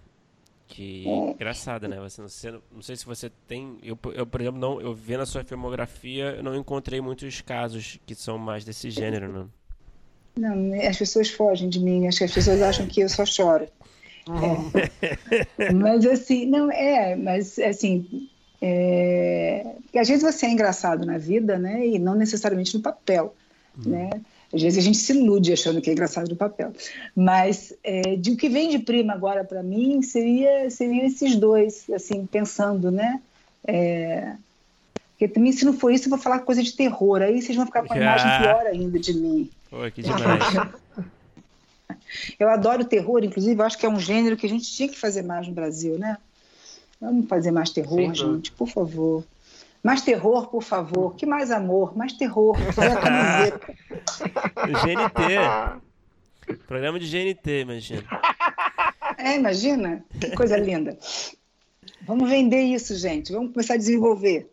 Que é. engraçada, né? Você, você, não sei se você tem. Eu, eu, por exemplo, não, eu vendo a sua filmografia, eu não encontrei muitos casos que são mais desse gênero, não. Não, as pessoas fogem de mim, acho que as pessoas acham que eu só choro. É. mas assim, não, é, mas assim, é, às vezes você é engraçado na vida, né? E não necessariamente no papel, hum. né? Às vezes a gente se ilude achando que é engraçado no papel. Mas é, de o que vem de prima agora para mim seria seriam esses dois, assim, pensando, né? É, porque também, se não for isso, eu vou falar coisa de terror. Aí vocês vão ficar com a imagem pior ainda de mim. Pô, que demais. eu adoro terror, inclusive, eu acho que é um gênero que a gente tinha que fazer mais no Brasil, né? Vamos fazer mais terror, Sim, gente, por favor. Mais terror, por favor. Que mais amor? Mais terror. GNT. Programa de GNT, imagina. É, imagina. Que coisa linda. Vamos vender isso, gente. Vamos começar a desenvolver.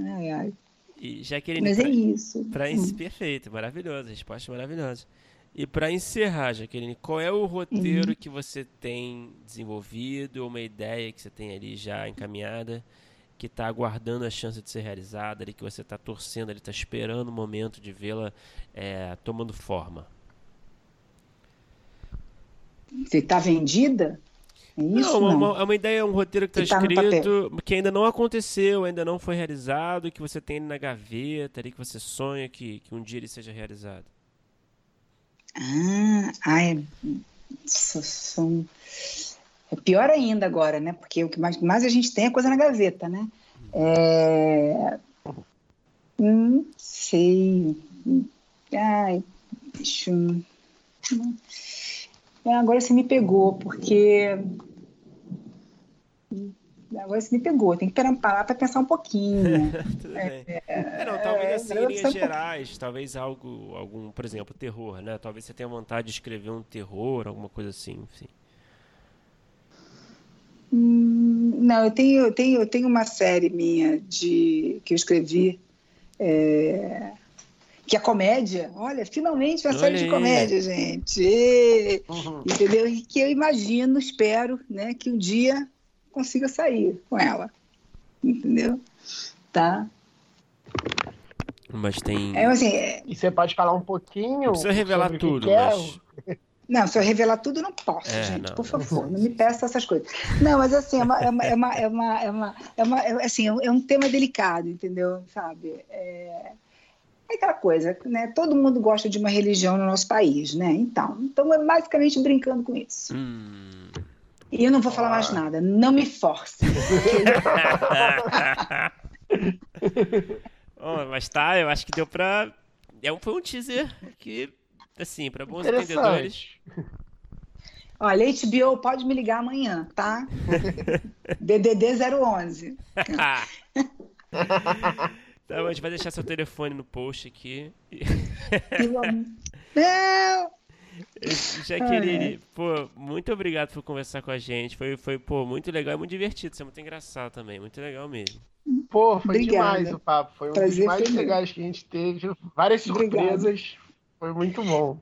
Ai, ai. E Jaqueline, Mas é isso. Pra, hum. Perfeito, maravilhoso. Resposta maravilhosa. E para encerrar, Jaqueline, qual é o roteiro uhum. que você tem desenvolvido, uma ideia que você tem ali já encaminhada? Que está aguardando a chance de ser realizada, ali, que você está torcendo, ele está esperando o momento de vê-la é, tomando forma? Você está vendida? É isso, não, não? É, uma, ideia, um roteiro que está tá escrito, que ainda não aconteceu, ainda não foi realizado, que você tem na gaveta, ali, que você sonha que, que um dia ele seja realizado. Ah, ai, são é pior ainda agora, né? Porque o que mais, mais a gente tem é coisa na gaveta, né? É... Não sei. Ai, deixa eu... É, agora você me pegou, porque. Agora você me pegou, tem que parar para pensar um pouquinho. Tudo é, bem. É, não, talvez assim, em linhas gerais, talvez algo, algum, por exemplo, terror, né? Talvez você tenha vontade de escrever um terror, alguma coisa assim, enfim. Hum, não, eu tenho, eu tenho, eu tenho uma série minha de que eu escrevi é, que é comédia. Olha, finalmente uma Olha série de comédia, gente. E, uhum. Entendeu? E que eu imagino, espero, né, que um dia consiga sair com ela. Entendeu? Tá? Mas tem. É, assim, é... E você pode falar um pouquinho. Não precisa revelar tudo, é mas. Não, se eu revelar tudo, eu não posso, É, gente. não, por não favor, pode. não me peça essas coisas. Não, mas assim, é uma, é uma, é uma, é uma, é uma, é uma- é assim, é um tema delicado, entendeu? Sabe? É, é aquela coisa, né? Todo mundo gosta de uma religião no nosso país, né? Então, então é basicamente brincando com isso. Hum. E eu não vou falar mais nada. Não me force. Ó, mas tá, eu acho que deu pra. É um, foi um teaser que, assim, pra bons entendedores. Olha, HBO pode me ligar amanhã, tá? DDD 011. tá, mas a gente vai deixar seu telefone no post aqui. Não! Eu Jaqueline, pô, muito obrigado por conversar com a gente. Foi, foi, pô, muito legal e muito divertido. Isso é muito engraçado também. Muito legal mesmo. Pô, foi Obrigada. demais o papo. Foi um Prazer dos mais legais que a gente teve. Várias Obrigada. surpresas. Foi muito bom.